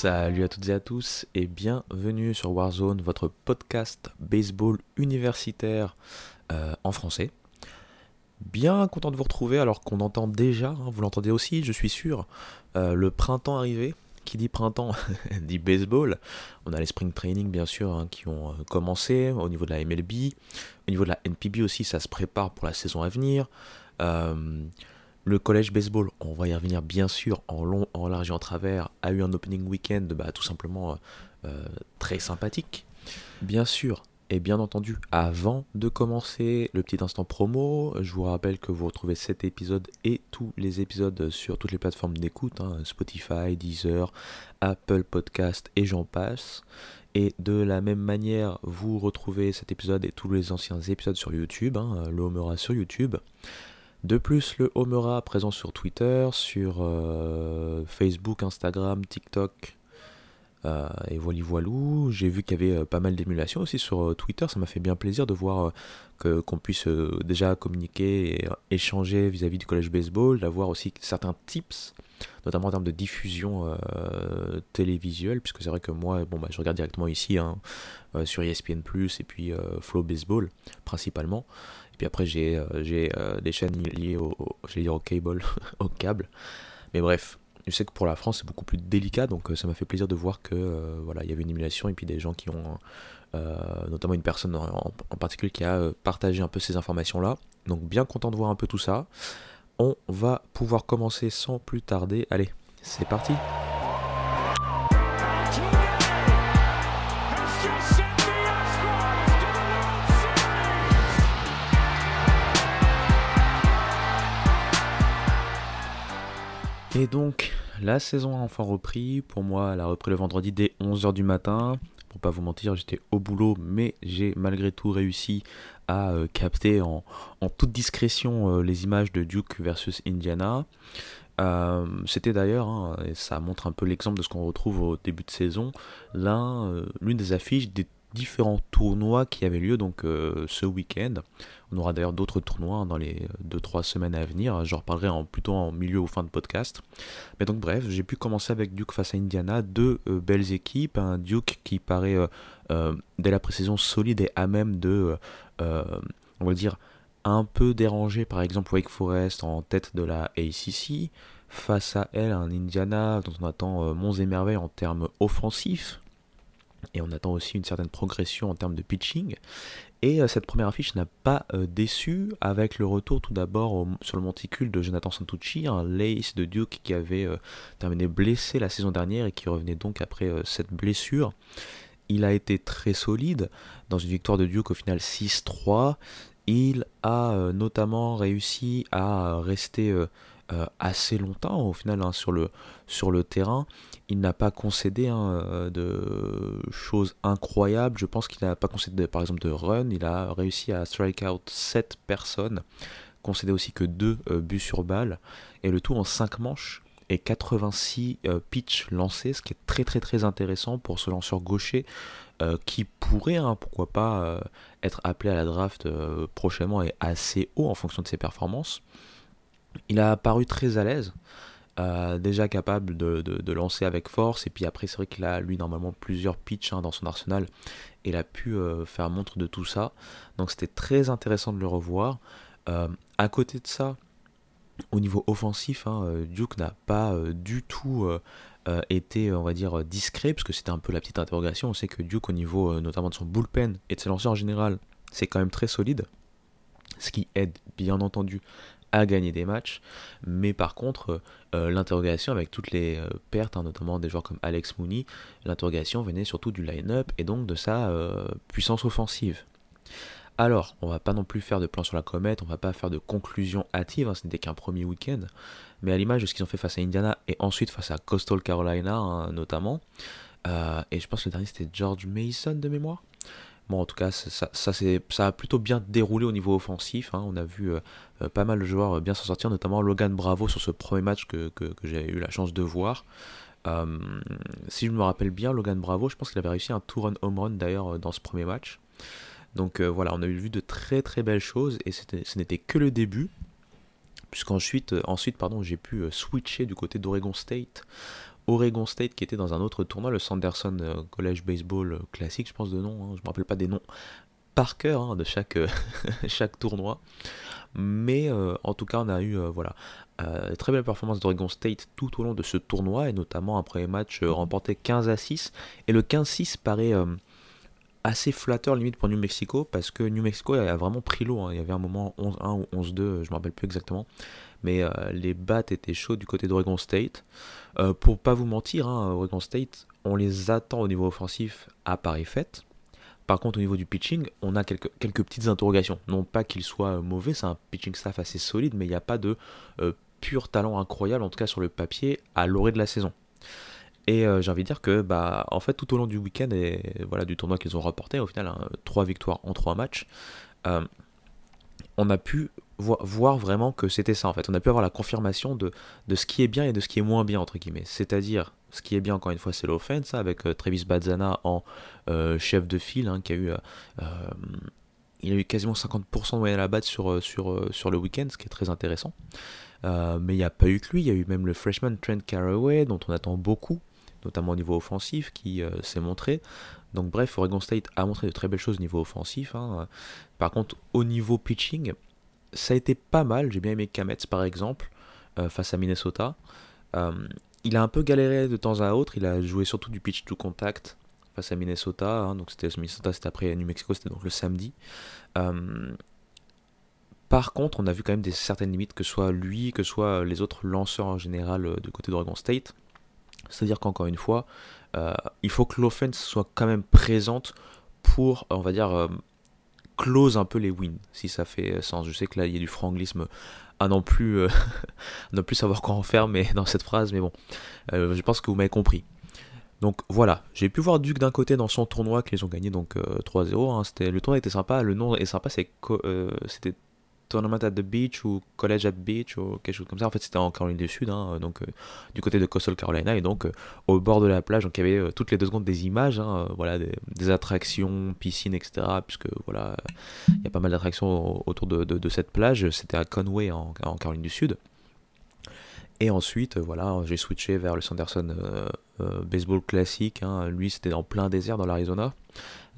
Salut à toutes et à tous et bienvenue sur Warzone, votre podcast baseball universitaire euh, en français. Bien content de vous retrouver alors qu'on entend déjà, hein, vous l'entendez aussi, je suis sûr, euh, le printemps arrivé. Qui dit printemps dit baseball. On a les spring training bien sûr hein, qui ont euh, commencé au niveau de la MLB, au niveau de la NPB aussi, ça se prépare pour la saison à venir. Le collège baseball, on va y revenir bien sûr en long, en large et en travers, a eu un opening weekend bah, tout simplement euh, euh, très sympathique. Bien sûr, et bien entendu, avant de commencer le petit instant promo, je vous rappelle que vous retrouvez cet épisode et tous les épisodes sur toutes les plateformes d'écoute, hein, Spotify, Deezer, Apple Podcast et j'en passe. Et de la même manière, vous retrouvez cet épisode et tous les anciens épisodes sur YouTube, hein, le Homera sur YouTube. De plus, le Homera présent sur Twitter, sur euh, Facebook, Instagram, TikTok. Euh, et voilà, voilou. J'ai vu qu'il y avait euh, pas mal d'émulations aussi sur Twitter. Ça m'a fait bien plaisir de voir que, qu'on puisse déjà communiquer et échanger vis-à-vis du collège baseball, d'avoir aussi certains tips, notamment en termes de diffusion télévisuelle, puisque c'est vrai que moi, bon, bah, je regarde directement ici hein, sur ESPN et puis Flow Baseball principalement. Puis après, j'ai euh, euh, des chaînes liées au, dire au cable, au câble. Mais bref, je sais que pour la France, c'est beaucoup plus délicat, donc euh, ça m'a fait plaisir de voir que voilà, il y avait une émulation et puis des gens qui ont, notamment une personne en, particulier qui a partagé un peu ces informations-là. Donc bien content de voir un peu tout ça. On va pouvoir commencer sans plus tarder. Allez, c'est parti. Et donc, la saison a enfin repris. Pour moi, elle a repris le vendredi dès 11h du matin. Pour pas vous mentir, j'étais au boulot, mais j'ai malgré tout réussi à euh, capter en, toute discrétion euh, les images de Duke versus Indiana. Euh, c'était d'ailleurs, hein, et ça montre un peu l'exemple de ce qu'on retrouve au début de saison, l'une des affiches des différents tournois qui avaient lieu donc ce week-end. On aura d'ailleurs d'autres tournois dans les 2-3 semaines à venir. J'en reparlerai en, plutôt en milieu ou fin de podcast. Mais donc bref, j'ai pu commencer avec Duke face à Indiana. Deux euh, belles équipes. Un Duke qui paraît euh, euh, dès la précision solide et à même de, on va dire, un peu dérangé par exemple Wake Forest en tête de la ACC. Face à elle, un Indiana dont on attend monts et merveilles en termes offensifs. Et on attend aussi une certaine progression en termes de pitching. Et euh, cette première affiche n'a pas euh, déçu avec le retour tout d'abord sur le monticule de Jonathan Santucci, un lace de Duke qui avait euh, terminé blessé la saison dernière et qui revenait donc après cette blessure. Il a été très solide dans une victoire de Duke au final 6-3. Il a notamment réussi à rester assez longtemps au final hein, sur, le, sur le terrain. Il n'a pas concédé hein, euh, de choses incroyables. Je pense qu'il n'a pas concédé par exemple de run. Il a réussi à strike out 7 personnes, concédé aussi que 2 euh, buts sur balle. Et le tout en 5 manches et 86 pitch lancés, ce qui est très très très intéressant pour ce lanceur gaucher qui pourrait, hein, pourquoi pas, être appelé à la draft prochainement et assez haut en fonction de ses performances. Il a paru très à l'aise, euh, déjà capable de, lancer avec force, et puis après c'est vrai qu'il a lui normalement plusieurs pitches hein, dans son arsenal, et il a pu euh, faire montre de tout ça, donc c'était très intéressant de le revoir. Euh, à côté de ça, au niveau offensif, hein, Duke n'a pas du tout été, on va dire, discret, parce que c'était un peu la petite interrogation. On sait que Duke, au niveau notamment de son bullpen et de ses lancers en général, c'est quand même très solide, ce qui aide bien entendu à gagner des matchs, mais par contre, euh, l'interrogation avec toutes les euh, pertes, hein, notamment des joueurs comme Alex Mooney, l'interrogation venait surtout du line-up et donc de sa euh, puissance offensive. Alors, on va pas non plus faire de plan sur la comète, on va pas faire de conclusion hâtive, hein, ce n'était qu'un premier week-end, mais à l'image de ce qu'ils ont fait face à Indiana et ensuite face à Coastal Carolina hein, notamment, et je pense que le dernier c'était George Mason de mémoire, Bon, en tout cas, ça, ça, a plutôt bien déroulé au niveau offensif. Hein. On a vu euh, euh, pas mal de joueurs euh, bien s'en sortir, notamment Logan Bravo sur ce premier match que, j'ai eu la chance de voir. si je me rappelle bien, Logan Bravo, je pense qu'il avait réussi un two run home run d'ailleurs dans ce premier match. Donc voilà, on a eu vu de très très belles choses et ce n'était que le début. Puisqu'ensuite ensuite, j'ai pu switcher du côté d'Oregon State Oregon State qui était dans un autre tournoi, le Sanderson College Baseball classique, je pense de nom, hein, je ne me rappelle pas des noms par cœur hein, de chaque, chaque tournoi. Mais en tout cas, on a eu voilà, très belle performance d'Oregon State tout au long de ce tournoi, et notamment un premier match remporté 15 à 6. Et le 15-6 paraît assez flatteur limite pour New Mexico parce que New Mexico a vraiment pris l'eau. Hein. Il y avait un moment 11-1 ou 11-2, je ne me rappelle plus exactement. Mais euh, les battes étaient chauds du côté d'Oregon State. Euh, pour pas vous mentir, hein, Oregon State, on les attend au niveau offensif à Paris Fête. Par contre, au niveau du pitching, on a quelques, petites interrogations. Non pas qu'il soit mauvais, c'est un pitching staff assez solide, mais il n'y a pas de euh, pur talent incroyable, en tout cas sur le papier, à l'orée de la saison. Et euh, j'ai envie de dire que, bah, en fait, tout au long du week-end et voilà, du tournoi qu'ils ont rapporté, au final, hein, trois victoires en trois matchs, euh, on a pu voir vraiment que c'était ça, en fait. On a pu avoir la confirmation de, de ce qui est bien et de ce qui est moins bien, entre guillemets. C'est-à-dire, ce qui est bien, encore une fois, c'est l'offense, hein, avec euh, Travis Bazzana en chef de file, hein, qui a eu il a eu quasiment 50% de moyenne à la batte sur, sur, sur le week-end, ce qui est très intéressant. mais il n'y a pas eu que lui, il y a eu même le freshman Trent Caraway, dont on attend beaucoup, notamment au niveau offensif, qui euh, s'est montré. Donc bref, Oregon State a montré de très belles choses au niveau offensif. Hein. Par contre, au niveau pitching, ça a été pas mal. J'ai bien aimé Kamets par exemple, euh, face à Minnesota. Euh, il a un peu galéré de temps à autre. Il a joué surtout du pitch to contact face à Minnesota. Hein. Donc c'était Minnesota, c'était après New Mexico, c'était donc le samedi. par contre, on a vu quand même des certaines limites, que ce soit lui, que ce soit les autres lanceurs en général du côté d'Oregon State. C'est-à-dire qu'encore une fois, euh, il faut que l'offense soit quand même présente pour, on va dire, euh, close un peu les wins, si ça fait sens. Je sais que là, il y a du franglisme à non plus, euh, plus savoir quoi en faire mais, dans cette phrase, mais bon, je pense que vous m'avez compris. Donc voilà, j'ai pu voir Duke d'un côté dans son tournoi qu'ils ont gagné donc 3-0. Hein. le tournoi était sympa, le nom est sympa, c'était Tournament at the Beach ou College at Beach ou quelque chose comme ça. En fait, c'était en Caroline du Sud, hein, donc euh, du côté de Coastal Carolina, et donc euh, au bord de la plage. Donc il y avait euh, toutes les deux secondes des images, hein, voilà, des, attractions, piscines, etc. Puisque voilà, il y a pas mal d'attractions autour de, cette plage. C'était à Conway en, Caroline du Sud. Et ensuite, voilà, j'ai switché vers le Sanderson Baseball Classic. Hein. Lui, c'était en plein désert dans l'Arizona,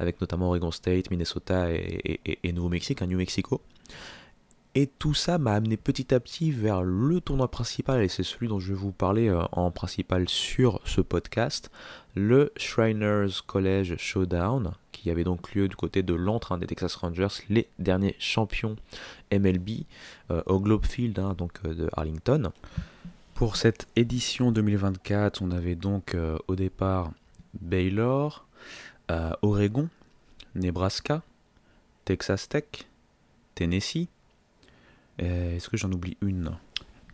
avec notamment Oregon State, Minnesota et, et Nouveau-Mexique, New Mexico. Et tout ça m'a amené petit à petit vers le tournoi principal, et c'est celui dont je vais vous parler euh, en principal sur ce podcast, le Shriners College Showdown, qui avait donc lieu du côté de l'entrain des Texas Rangers, les derniers champions MLB euh, au Globe Field, hein, donc euh, de Arlington. Pour cette édition 2024, on avait donc au départ Baylor, Oregon, Nebraska, Texas Tech, Tennessee, est-ce que j'en oublie une?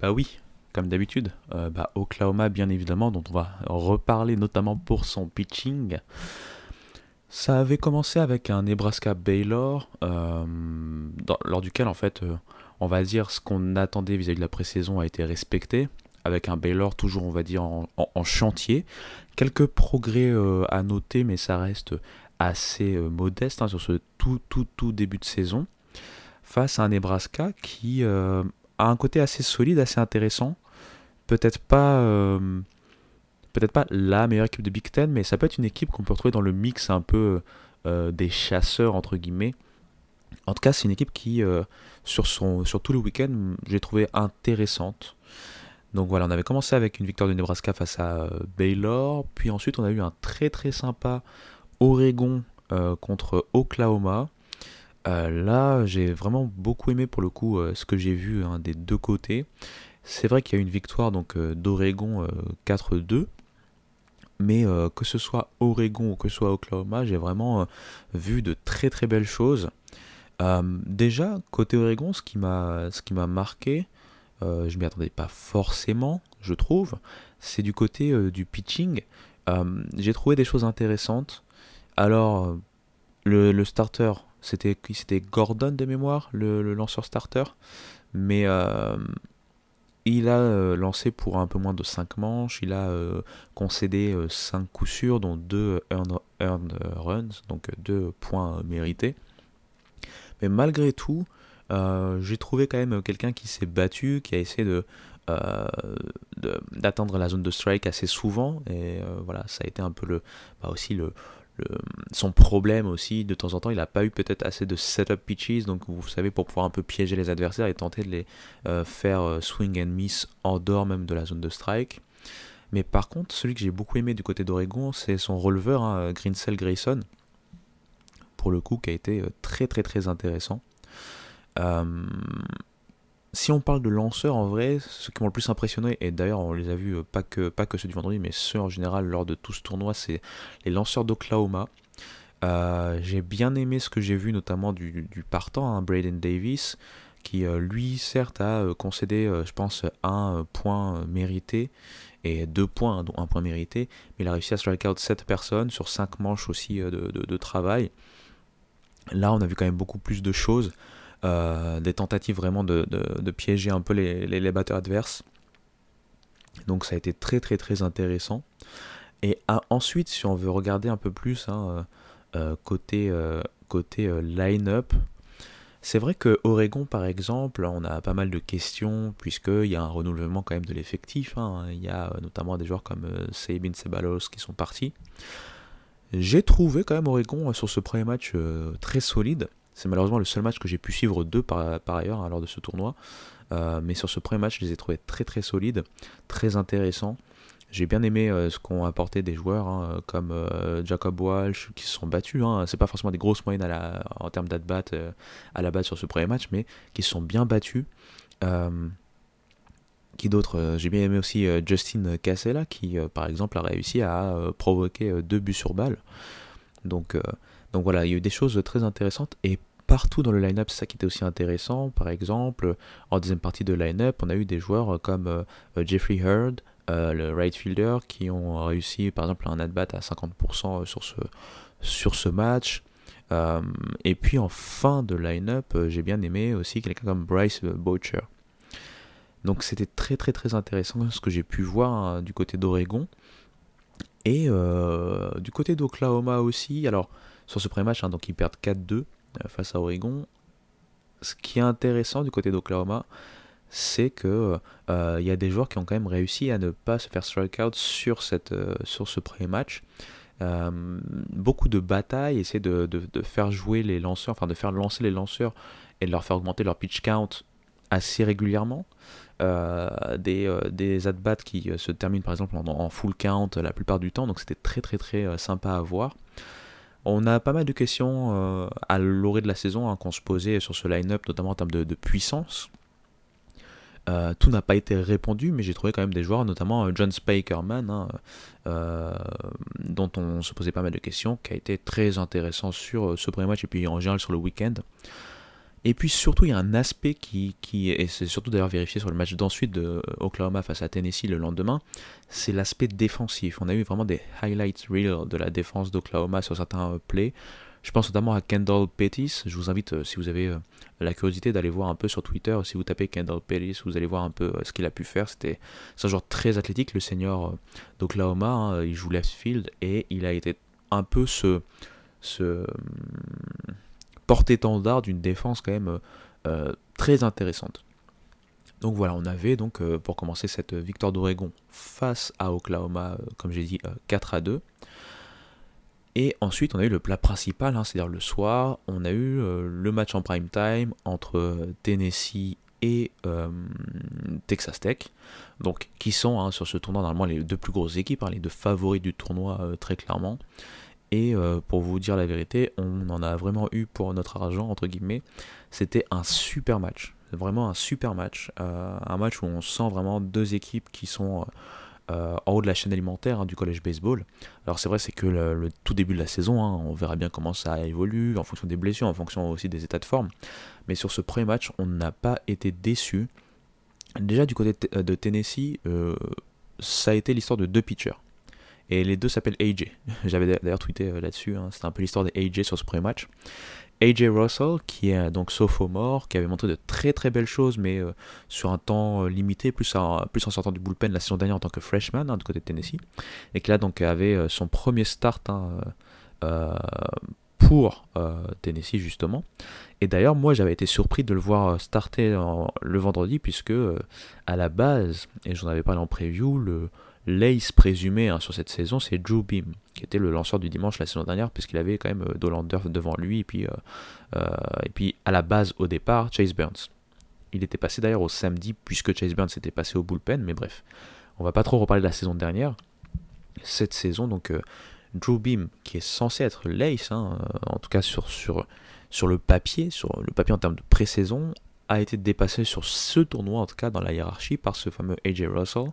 Bah oui, comme d'habitude. Euh, bah, Oklahoma, bien évidemment, dont on va reparler notamment pour son pitching. Ça avait commencé avec un Nebraska Baylor, euh, lors duquel, en fait, on va dire ce qu'on attendait vis-à-vis de la pré-saison a été respecté, avec un Baylor toujours, on va dire, en, chantier. Quelques progrès à noter, mais ça reste assez modeste hein, sur ce tout, tout, tout début de saison face à un Nebraska qui euh, a un côté assez solide, assez intéressant. Peut-être pas, euh, peut-être pas la meilleure équipe de Big Ten, mais ça peut être une équipe qu'on peut retrouver dans le mix un peu euh, des chasseurs entre guillemets. En tout cas, c'est une équipe qui, sur, son, sur tout le week-end, j'ai trouvé intéressante. Donc voilà, on avait commencé avec une victoire de Nebraska face à Baylor, puis ensuite on a eu un très très sympa Oregon contre Oklahoma. Euh, là, j'ai vraiment beaucoup aimé pour le coup euh, ce que j'ai vu hein, des deux côtés. C'est vrai qu'il y a une victoire donc euh, d'Oregon 4-2, mais que ce soit Oregon ou que ce soit Oklahoma, j'ai vraiment vu de très très belles choses. déjà, côté Oregon, ce qui m'a marqué, je m'y attendais pas forcément, je trouve, c'est du côté du pitching. j'ai trouvé des choses intéressantes. Alors, le starter c'était, c'était Gordon de mémoire, le, lanceur starter. Mais euh, il a euh, lancé pour un peu moins de 5 manches. Il a euh, concédé 5 coups sûrs, dont 2 earned, runs, donc 2 points mérités. Mais malgré tout, j'ai trouvé quand même quelqu'un qui s'est battu, qui a essayé de d'atteindre la zone de strike assez souvent. Et voilà, ça a été un peu le, bah aussi le, son problème aussi, de temps en temps, il n'a pas eu peut-être assez de setup pitches, donc vous savez, pour pouvoir un peu piéger les adversaires et tenter de les euh, faire euh, swing and miss en dehors même de la zone de strike. Mais par contre, celui que j'ai beaucoup aimé du côté d'Oregon, c'est son releveur, hein, Greensell Grayson, pour le coup, qui a été euh, très très très intéressant si on parle de lanceurs, en vrai, ceux qui m'ont le plus impressionné, et d'ailleurs on les a vus euh, pas que, ceux du vendredi, mais ceux en général lors de tout ce tournoi, c'est les lanceurs d'Oklahoma. Euh, j'ai bien aimé ce que j'ai vu notamment du, partant, hein, Braden Davis, qui euh, lui certes a concédé, je pense, un point mérité et deux points, dont un point mérité, mais il a réussi à strike out 7 personnes sur 5 manches aussi de travail. Là, on a vu quand même beaucoup plus de choses. Euh, des tentatives vraiment de, piéger un peu les, batteurs adverses. Donc ça a été très très très intéressant. Et ensuite, si on veut regarder un peu plus hein, euh, euh, côté, côté line-up, c'est vrai que Oregon, par exemple, on a pas mal de questions, puisqu'il y a un renouvellement quand même de l'effectif. Hein. Il y a notamment des joueurs comme Sabin Ceballos qui sont partis. J'ai trouvé quand même Oregon sur ce premier match très solide. C'est malheureusement le seul match que j'ai pu suivre d'eux par, ailleurs hein, lors de ce tournoi. Euh, mais sur ce premier match, je les ai trouvés très très solides, très intéressants. J'ai bien aimé euh, ce qu'ont apporté des joueurs hein, comme euh, Jacob Walsh qui se sont battus. Hein. C'est pas forcément des grosses moyennes à la, en termes d'at-bat à la base sur ce premier match, mais qui se sont bien battus. qui J'ai bien aimé aussi Justin Casella qui, par exemple, a réussi à provoquer deux buts sur balle. Donc donc voilà, il y a eu des choses très intéressantes partout dans le line-up, c'est ça qui était aussi intéressant. Par exemple, en deuxième partie de line-up, on a eu des joueurs comme euh, Jeffrey Hurd, euh, le right fielder, qui ont réussi par exemple un at-bat à 50% sur ce, sur ce match. Euh, et puis en fin de line-up, j'ai bien aimé aussi quelqu'un comme Bryce Boucher. Donc c'était très très très intéressant ce que j'ai pu voir hein, du côté d'Oregon. Et du côté d'Oklahoma aussi, alors sur ce premier match, hein, donc ils perdent 4-2 euh, face à Oregon. Ce qui est intéressant du côté d'Oklahoma, c'est que euh, il y a des joueurs qui ont quand même réussi à ne pas se faire strike out sur, cette, euh, sur ce premier match. beaucoup de batailles, essayer de, de, faire jouer les lanceurs, enfin de faire lancer les lanceurs et de leur faire augmenter leur pitch count assez régulièrement. des, des at-bats qui se terminent par exemple en, en, full count la plupart du temps, donc c'était très très très sympa à voir. On a pas mal de questions euh, à l'orée de la saison hein, qu'on se posait sur ce line-up, notamment en termes de, puissance. Euh, tout n'a pas été répondu, mais j'ai trouvé quand même des joueurs, notamment euh, John Spikerman, hein, dont on se posait pas mal de questions, qui a été très intéressant sur ce premier match et puis en général sur le week-end. Et puis surtout, il y a un aspect qui, et c'est surtout d'ailleurs vérifié sur le match d'ensuite de Oklahoma face à Tennessee le lendemain, c'est l'aspect défensif. On a eu vraiment des highlights real de la défense d'Oklahoma sur certains euh, plays. Je pense notamment à Kendall Pettis. Je vous invite, euh, si vous avez euh, la curiosité, d'aller voir un peu sur Twitter. Si vous tapez Kendall Pettis, vous allez voir un peu ce qu'il a pu faire. C'était un joueur très athlétique, le senior d'Oklahoma. Hein. Il joue left field et il a été un peu ce, ce porte-étendard d'une défense quand même très intéressante. Donc voilà, on avait donc euh, pour commencer cette victoire d'Oregon face à Oklahoma, euh, comme j'ai dit, 4 à 2. Et ensuite, on a eu le plat principal, hein, c'est-à-dire le soir, on a eu le match en prime time entre Tennessee et Texas Tech, donc qui sont hein, sur ce tournoi normalement les deux plus grosses équipes, hein, les deux favoris du tournoi très clairement. Et euh, pour vous dire la vérité, on en a vraiment eu pour notre argent, entre guillemets. C'était un super match. Vraiment un super match. Euh, un match où on sent vraiment deux équipes qui sont euh, en haut de la chaîne alimentaire hein, du collège baseball. Alors c'est vrai, c'est que le, tout début de la saison, hein, on verra bien comment ça évolue, en fonction des blessures, en fonction aussi des états de forme. Mais sur ce premier match, on n'a pas été déçu. Déjà du côté de Tennessee, ça a été l'histoire de deux pitchers. Et les deux s'appellent AJ. J'avais d'ailleurs tweeté euh, là-dessus. Hein. C'était un peu l'histoire des AJ sur ce premier match. AJ Russell, qui est donc sophomore, qui avait montré de très très belles choses, mais euh, sur un temps euh, limité, plus, en, sortant du bullpen la saison dernière en tant que freshman hein, du côté de Tennessee, et qui là donc avait son premier start hein, pour Tennessee justement. Et d'ailleurs, moi j'avais été surpris de le voir starter le vendredi, puisque à la base, et j'en avais parlé en preview, le l'ace présumé hein, sur cette saison, c'est Drew Beam, qui était le lanceur du dimanche la saison dernière, puisqu'il avait quand même Dolander devant lui, et puis, et puis à la base au départ, Chase Burns. Il était passé d'ailleurs au samedi, puisque Chase Burns était passé au bullpen, mais bref, on va pas trop reparler de la saison dernière. Cette saison, donc Drew Beam, qui est censé être l'ace, hein, en tout cas sur, sur, sur le papier, sur le papier en termes de pré-saison, a été dépassé sur ce tournoi, en tout cas dans la hiérarchie, par ce fameux AJ Russell.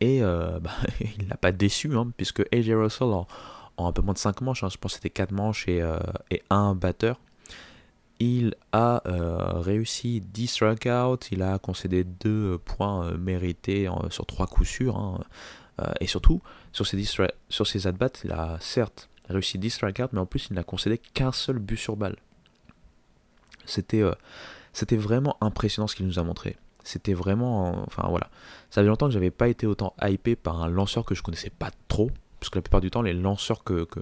Et euh, bah, il n'a pas déçu, hein, puisque AJ Russell, en, un peu moins de 5 manches, hein, je pense que c'était 4 manches et, euh, un batteur, il a euh, réussi 10 strikeouts, il a concédé 2 points mérités sur 3 coups sûrs. Hein, et surtout, sur ses, sur ses at-bats, il a certes réussi 10 strikeouts, mais en plus, il n'a concédé qu'un seul but sur balle. C'était vraiment impressionnant ce qu'il nous a montré. C'était vraiment. Enfin voilà. Ça fait longtemps que j'avais pas été autant hypé par un lanceur que je connaissais pas trop. Parce que la plupart du temps, les lanceurs que, que,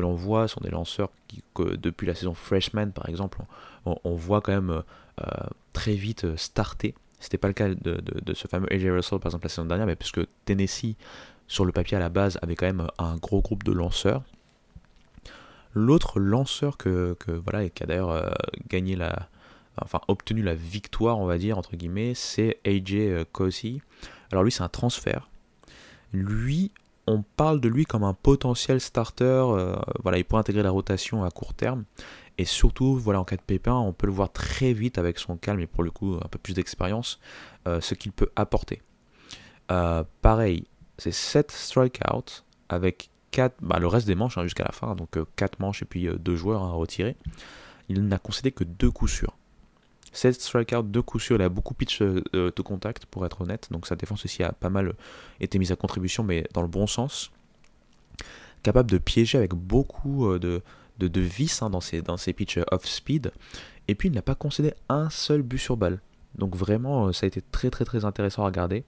l'on voit sont des lanceurs que depuis la saison freshman par exemple, on, voit quand même euh, très vite euh, starter. C'était pas le cas de, ce fameux AJ Russell par exemple la saison dernière, mais puisque Tennessee, sur le papier à la base, avait quand même un gros groupe de lanceurs. L'autre lanceur que, que, voilà, et qui a d'ailleurs euh, gagné la, enfin obtenu la victoire, on va dire, entre guillemets, c'est AJ Cosi. Euh, Alors lui, c'est un transfert. Lui, on parle de lui comme un potentiel starter. Euh, voilà, il pourrait intégrer la rotation à court terme. Et surtout, voilà, en cas de pépin, on peut le voir très vite avec son calme et pour le coup un peu plus d'expérience, euh, ce qu'il peut apporter. pareil, c'est 7 strikeouts avec 4, bah, le reste des manches hein, jusqu'à la fin, donc 4 manches et puis 2 joueurs à retirer. Il n'a concédé que 2 coups sûrs. 7 strikeouts, 2 coups sûrs, il a beaucoup pitch euh, de contact pour être honnête, donc sa défense aussi a pas mal été mise à contribution, mais dans le bon sens. Capable de piéger avec beaucoup euh, de, de, vis hein, dans, ses, dans ses pitches off-speed, et puis il n'a pas concédé un seul but sur balle. Donc vraiment, euh, ça a été très très très intéressant à regarder.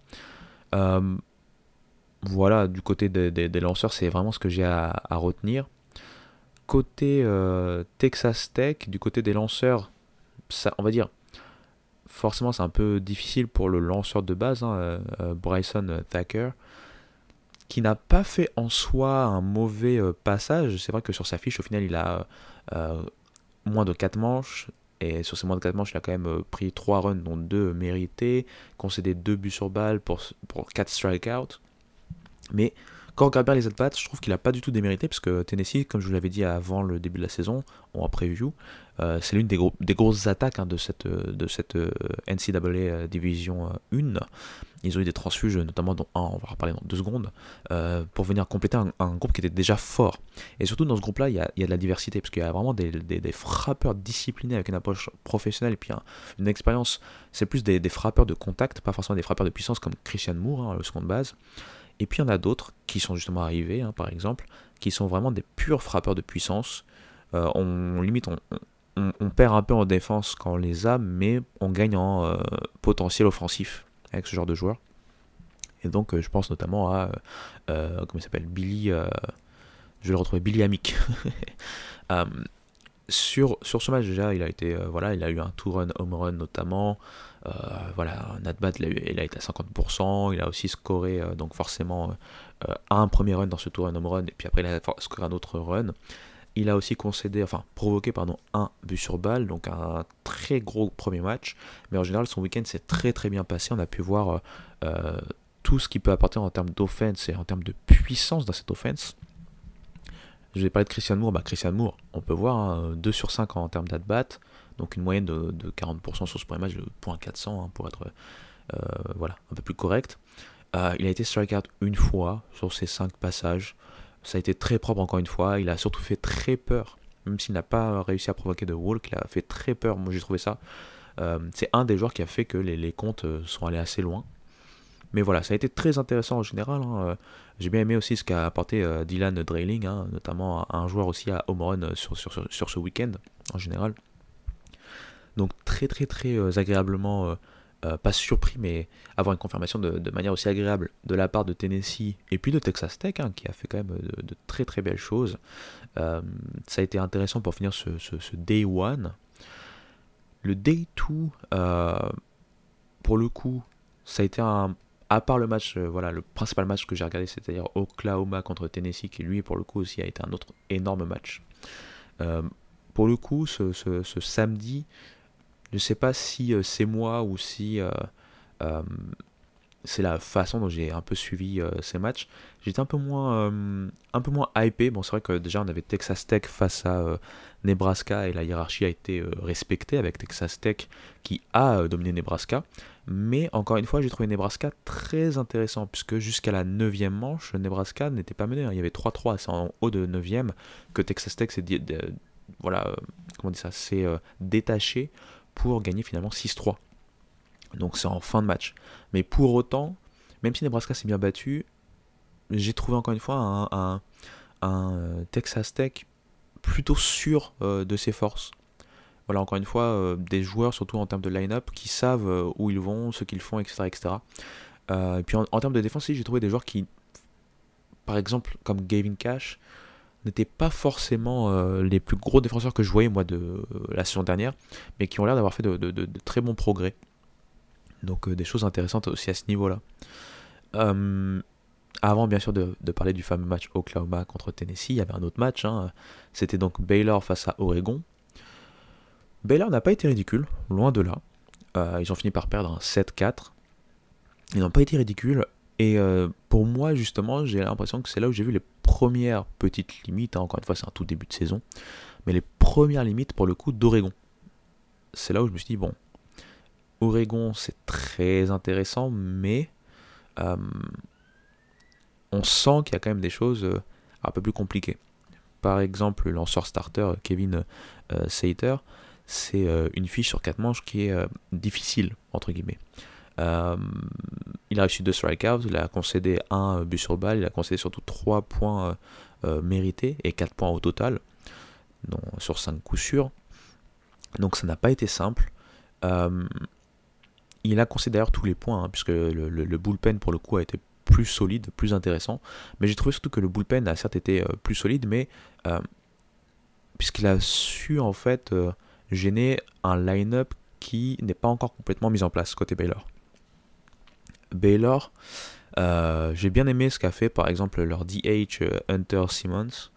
voilà, du côté des, lanceurs, c'est vraiment ce que j'ai à, retenir. Côté Texas Tech, du côté des lanceurs, on va dire, forcément c'est un peu difficile pour le lanceur de base, hein, euh, euh, Bryson Thacker, qui n'a pas fait en soi un mauvais euh, passage. C'est vrai que sur sa fiche, au final, il a moins de 4 manches. Et sur ces moins de 4 manches, il a quand même pris 3 runs, dont 2 mérités, concédé 2 buts sur balle pour, pour 4 strikeouts. Mais quand on regarde bien les at-bats, je trouve qu'il n'a pas du tout démérité, parce que Tennessee, comme je vous l'avais dit avant le début de la saison, en preview, euh, c'est l'une des, grosses attaques hein, de cette, de cette euh, NCAA euh, Division 1. Ils ont eu des transfuges, notamment dans un, on va reparler dans deux secondes, pour venir compléter un, groupe qui était déjà fort. Et surtout dans ce groupe-là, il y a, de la diversité, parce qu'il y a vraiment des, frappeurs disciplinés avec une approche professionnelle et puis une expérience. C'est plus des, frappeurs de contact, pas forcément des frappeurs de puissance comme Christian Moore, hein, le second de base. Et puis il y en a d'autres qui sont justement arrivés, hein, par exemple, qui sont vraiment des purs frappeurs de puissance. Euh, on limite, on, perd un peu en défense quand on les a, mais on gagne en euh, potentiel offensif avec ce genre de joueurs. Et donc, euh, je pense notamment à comment s'appelle? Billy. je vais le retrouver Billy Amick. sur, ce match déjà, il a été voilà, il a eu un two run home run notamment. Euh, voilà, Natbat, il, il, a été à 50%, il a aussi scoré, euh, donc forcément, euh, un premier run dans ce tour, un home run, et puis après il a scoré un autre run. Il a aussi concédé, enfin provoqué pardon, un but sur balle, donc un très gros premier match. Mais en général, son week-end s'est très très bien passé. On a pu voir tout ce qu'il peut apporter en termes d'offense et en termes de puissance dans cette offense. Je vais parler de Christian Moore. Bah, Christian Moore, on peut voir 2 hein, sur 5 en termes d'at-bat donc une moyenne de, 40% sur ce premier match, de 0.400 hein, pour être euh, voilà, un peu plus correct. Euh, il a été strikeout une fois sur ses 5 passages. Ça a été très propre encore une fois. Il a surtout fait très peur. Même s'il n'a pas réussi à provoquer de walk, il a fait très peur. Moi j'ai trouvé ça. Euh, c'est un des joueurs qui a fait que les, comptes sont allés assez loin. Mais voilà, ça a été très intéressant en général. Hein. J'ai bien aimé aussi ce qu'a apporté Dylan Drailing, hein, notamment un joueur aussi à home run sur, sur, ce week-end en général. Donc très très très euh, agréablement euh, pas surpris, mais avoir une confirmation de, manière aussi agréable de la part de Tennessee et puis de Texas Tech, hein, qui a fait quand même de, très très belles choses. ça a été intéressant pour finir ce, Day 1. Le Day 2, pour le coup, ça a été un, à part le match, euh, voilà, le principal match que j'ai regardé, c'est-à-dire Oklahoma contre Tennessee, qui lui, pour le coup, aussi a été un autre énorme match. Euh, pour le coup, ce, samedi, je ne sais pas si euh, c'est moi ou si c'est la façon dont j'ai un peu suivi ces matchs. J'étais un peu moins, un peu moins hypé. Bon, c'est vrai que déjà on avait Texas Tech face à Nebraska et la hiérarchie a été respectée avec Texas Tech qui a dominé Nebraska. Mais encore une fois, j'ai trouvé Nebraska très intéressant, puisque jusqu'à la 9 manche, Nebraska n'était pas mené. Hein. Il y avait 3-3, c'est en haut de 9 que Texas Tech s'est voilà, euh, euh, détaché pour gagner finalement 6-3. Donc c'est en fin de match. Mais pour autant, même si Nebraska s'est bien battu, j'ai trouvé encore une fois un, un Texas Tech plutôt sûr euh, de ses forces voilà, encore une fois, euh, des joueurs, surtout en termes de line-up, qui savent euh, où ils vont, ce qu'ils font, etc. etc. Euh, et puis en, termes de défense, j'ai trouvé des joueurs qui, par exemple, comme Gavin Cash, n'étaient pas forcément les plus gros défenseurs que je voyais moi de la saison dernière, mais qui ont l'air d'avoir fait de, très bons progrès. Donc des choses intéressantes aussi à ce niveau-là. avant bien sûr de, parler du fameux match Oklahoma contre Tennessee, il y avait un autre match. Hein. C'était donc Baylor face à Oregon. Baylor n'a pas été ridicule, loin de là. Euh, ils ont fini par perdre un 7-4. Ils n'ont pas été ridicules. Et euh, pour moi, justement, j'ai l'impression que c'est là où j'ai vu les premières petites limites. Hein. Encore une fois, c'est un tout début de saison. Mais les premières limites, pour le coup, d'Oregon. C'est là où je me suis dit, bon, Oregon, c'est très intéressant, mais euh, on sent qu'il y a quand même des choses un peu plus compliquées. Par exemple, le lanceur starter Kevin Sater, c'est euh, une fiche sur 4 manches qui est euh, difficile, entre guillemets. Euh, il a reçu 2 strikeouts, il a concédé un but sur balle, il a concédé surtout 3 points mérités et 4 points au total, sur 5 coups sûrs. Donc ça n'a pas été simple. Il a concédé d'ailleurs tous les points, hein, puisque le, bullpen pour le coup a été plus solide, plus intéressant. Mais j'ai trouvé surtout que le bullpen a certes été plus solide, mais puisqu'il a su en fait gêner un line-up qui n'est pas encore complètement mis en place côté Baylor. Baylor, euh, j'ai bien aimé ce qu'a fait par exemple leur DH euh, Hunter Simmons.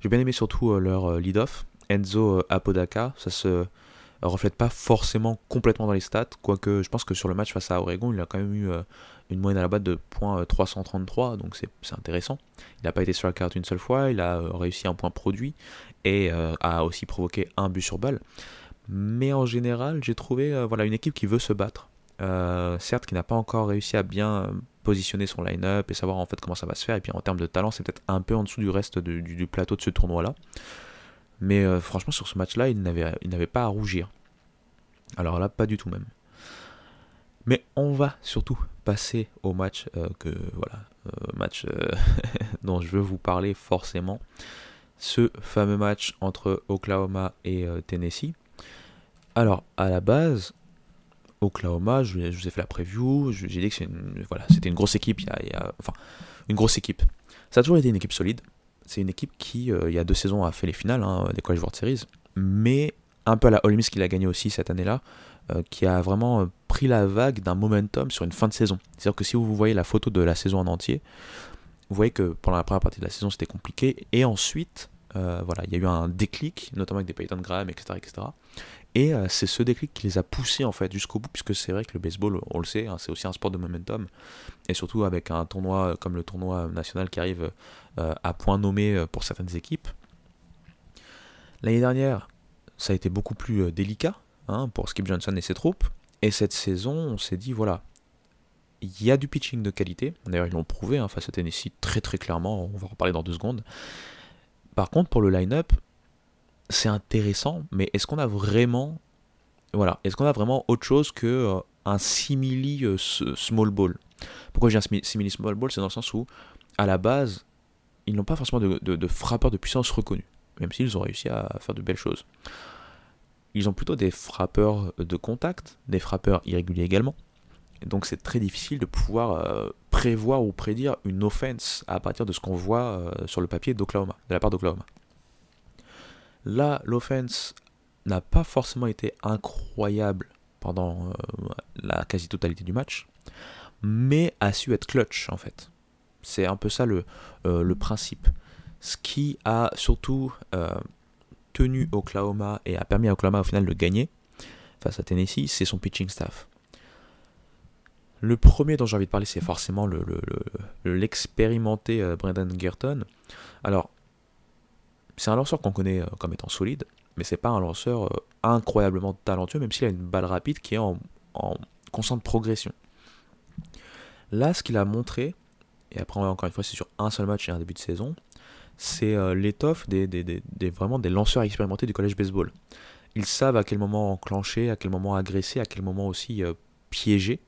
J'ai bien aimé surtout euh, leur lead-off, Enzo Apodaca. Ça se reflète pas forcément complètement dans les stats, quoique je pense que sur le match face à Oregon, il a quand même eu une moyenne à la batte de .333, donc c'est intéressant. Il n'a pas été sur la carte une seule fois, il a réussi un point produit et a aussi provoqué un but sur balle. Mais en général, j'ai trouvé euh, voilà, une équipe qui veut se battre. Euh, certes, qui n'a pas encore réussi à bien euh, positionner son line-up et savoir en fait comment ça va se faire. Et puis en termes de talent, c'est peut-être un peu en dessous du reste du, plateau de ce tournoi-là. Mais franchement, sur ce match-là, il n'avait pas à rougir. Alors là, pas du tout même. Mais on va surtout passer au match que voilà, match dont je veux vous parler forcément. Ce fameux match entre Oklahoma et Tennessee. Alors, à la base, Oklahoma, je, vous ai fait la preview, j'ai dit que c'était une, grosse équipe, une grosse équipe. Ça a toujours été une équipe solide. C'est une équipe qui, euh, il y a deux saisons, a fait les finales hein, des College World Series, mais un peu à la Ole Miss qu'il a gagné aussi cette année-là, euh, qui a vraiment euh, pris la vague d'un momentum sur une fin de saison. C'est-à-dire que si vous voyez la photo de la saison en entier, vous voyez que pendant la première partie de la saison c'était compliqué, et ensuite, voilà, il y a eu un déclic, notamment avec des Peyton Graham, etc., etc. Et c'est ce déclic qui les a poussés en fait jusqu'au bout, puisque c'est vrai que le baseball, on le sait, hein, c'est aussi un sport de momentum, et surtout avec un tournoi comme le tournoi national qui arrive à point nommé euh, pour certaines équipes. L'année dernière, ça a été beaucoup plus délicat hein, pour Skip Johnson et ses troupes, et cette saison, on s'est dit voilà, il y a du pitching de qualité, d'ailleurs ils l'ont prouvé hein, face à Tennessee très très clairement, on va en parler dans deux secondes. Par contre, pour le line-up, c'est intéressant, mais est-ce qu'on a vraiment, voilà, est-ce qu'on a vraiment autre chose que euh, un simili euh, small ball? Pourquoi j'ai un simili small ball? C'est dans le sens où, à la base, ils n'ont pas forcément de, de, frappeurs de puissance reconnus, même s'ils ont réussi à faire de belles choses. Ils ont plutôt des frappeurs de contact, des frappeurs irréguliers également, donc c'est très difficile de pouvoir prévoir ou prédire une offense à partir de ce qu'on voit sur le papier d'Oklahoma, de la part d'Oklahoma. Là, l'offense n'a pas forcément été incroyable pendant la quasi-totalité du match, mais a su être clutch en fait. C'est un peu ça le, le principe. Ce qui a surtout tenu Oklahoma et a permis à Oklahoma au final de gagner face à Tennessee, c'est son pitching staff. Le premier dont j'ai envie de parler, c'est forcément l'expérimenté le, le, Brendan Gerton. Alors, c'est un lanceur qu'on connaît euh, comme étant solide, mais c'est pas un lanceur euh, incroyablement talentueux, même s'il a une balle rapide qui est en, constante progression. Là, ce qu'il a montré, et après encore une fois c'est sur un seul match et un début de saison, c'est euh, l'étoffe des, vraiment des lanceurs expérimentés du collège baseball. Ils savent à quel moment enclencher, à quel moment agresser, à quel moment aussi euh, piéger.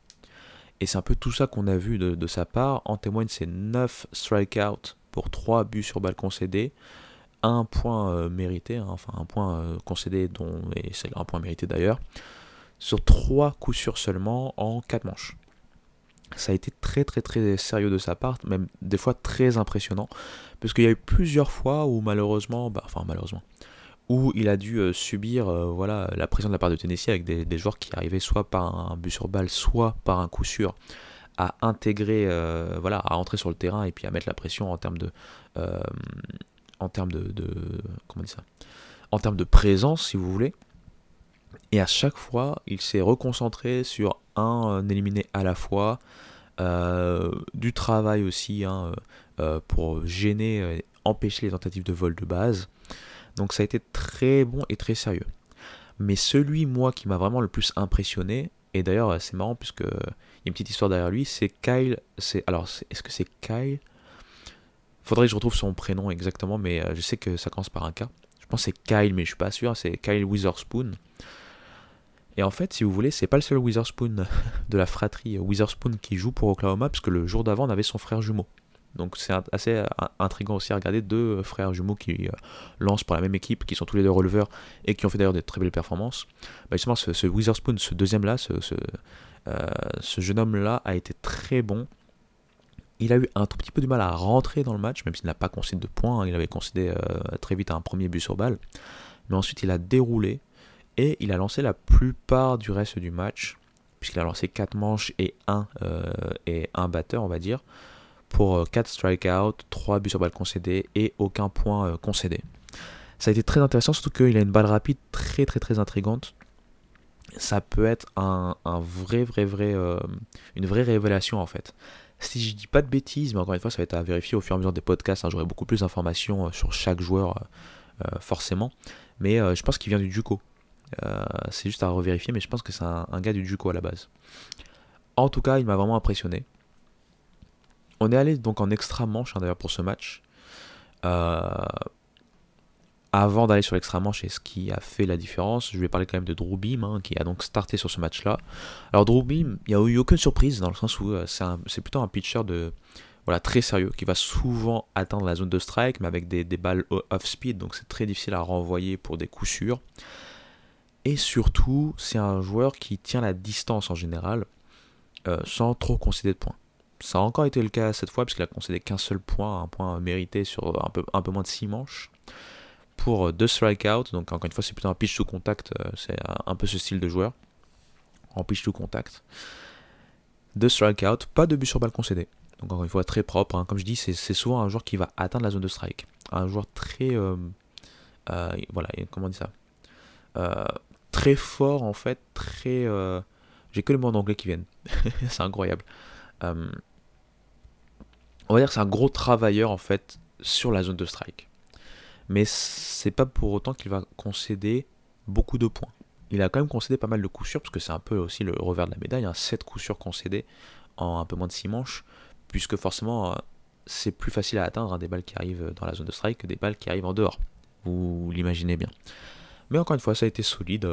Et c'est un peu tout ça qu'on a vu de, sa part. En témoigne ces 9 strikeouts pour 3 buts sur balle concédés. Un point euh, mérité, hein, enfin un point concédé, dont, et c'est un point mérité d'ailleurs, sur 3 coups sûrs seulement en 4 manches ça a été très très très sérieux de sa part, même des fois très impressionnant, parce qu'il y a eu plusieurs fois où malheureusement, bah, enfin malheureusement, où il a dû euh, subir euh, voilà, la pression de la part de Tennessee avec des, joueurs qui arrivaient soit par un but sur balle, soit par un coup sûr à intégrer, euh, voilà, à entrer sur le terrain et puis à mettre la pression en termes de, en termes de, comment ça, en termes de présence si vous voulez. Et à chaque fois, il s'est reconcentré sur un éliminé à la fois, euh, du travail aussi hein, euh, pour gêner, empêcher les tentatives de vol de base. Donc ça a été très bon et très sérieux. Mais celui, moi, qui m'a vraiment le plus impressionné, et d'ailleurs c'est marrant puisque il y a une petite histoire derrière lui, c'est Kyle. C'est alors est-ce que c'est Kyle? Faudrait que je retrouve son prénom exactement, mais euh, je sais que ça commence par un K. Je pense que c'est Kyle, mais je suis pas sûr. C'est Kyle Witherspoon. Et en fait, si vous voulez, c'est pas le seul Witherspoon de la fratrie Witherspoon qui joue pour Oklahoma, parce que le jour d'avant, on avait son frère jumeau. Donc c'est assez euh, intriguant aussi à regarder deux euh, frères jumeaux qui euh, lancent pour la même équipe, qui sont tous les deux releveurs et qui ont fait d'ailleurs des très belles performances. Bah justement, ce, Witherspoon, ce deuxième-là, ce, ce, jeune homme-là a été très bon. Il a eu un tout petit peu du mal à rentrer dans le match, même s'il n'a pas concédé de points. Hein. il avait concédé très vite un premier but sur balle. Mais ensuite, il a déroulé et il a lancé la plupart du reste du match, puisqu'il a lancé 4 manches et 1 euh, et batteur, on va dire, pour 4 euh, strikeouts, 3 buts sur balle concédés et aucun point euh, concédé. Ça a été très intéressant, surtout qu'il a une balle rapide très très très intrigante. Ça peut être un, vrai, vrai, vrai, une vraie révélation en fait. Si je dis pas de bêtises, mais encore une fois, ça va être à vérifier au fur et à mesure des podcasts. Hein, j'aurai beaucoup plus d'informations sur chaque joueur, forcément. Mais je pense qu'il vient du Juco. Euh, c'est juste à revérifier, mais je pense que c'est un, gars du Juco à la base. En tout cas, il m'a vraiment impressionné. On est allé donc en extra manche hein, d'ailleurs pour ce match. Euh, avant d'aller sur l'extra manche et ce qui a fait la différence, je vais parler quand même de Drew Beam hein, qui a donc starté sur ce match-là. Alors Drew Beam, il n'y a eu aucune surprise dans le sens où euh, c'est plutôt un pitcher de voilà très sérieux qui va souvent atteindre la zone de strike mais avec des, des balles off speed donc c'est très difficile à renvoyer pour des coups sûrs. Et surtout, c'est un joueur qui tient la distance en général, euh, sans trop concéder de points. Ça a encore été le cas cette fois, puisqu'il a concédé qu'un seul point, un point mérité sur un peu, un peu moins de 6 manches, pour 2 strikeouts. Donc, encore une fois, c'est plutôt un pitch to contact, euh, c'est un peu ce style de joueur, en pitch to contact. 2 strikeouts, pas de but sur balle concédé. Donc, encore une fois, très propre. Hein. Comme je dis, c'est souvent un joueur qui va atteindre la zone de strike. Un joueur très. Euh, voilà, comment on dit ça? Très fort en fait, très... Euh, j'ai que les mots en anglais qui viennent. c'est incroyable. Euh, on va dire que c'est un gros travailleur en fait sur la zone de strike. Mais c'est pas pour autant qu'il va concéder beaucoup de points. Il a quand même concédé pas mal de coups sûrs, parce que c'est un peu aussi le revers de la médaille, hein, 7 coups sûrs concédés en un peu moins de 6 manches, puisque forcément euh, c'est plus facile à atteindre hein, des balles qui arrivent dans la zone de strike que des balles qui arrivent en dehors. Vous l'imaginez bien. Mais encore une fois, ça a été solide.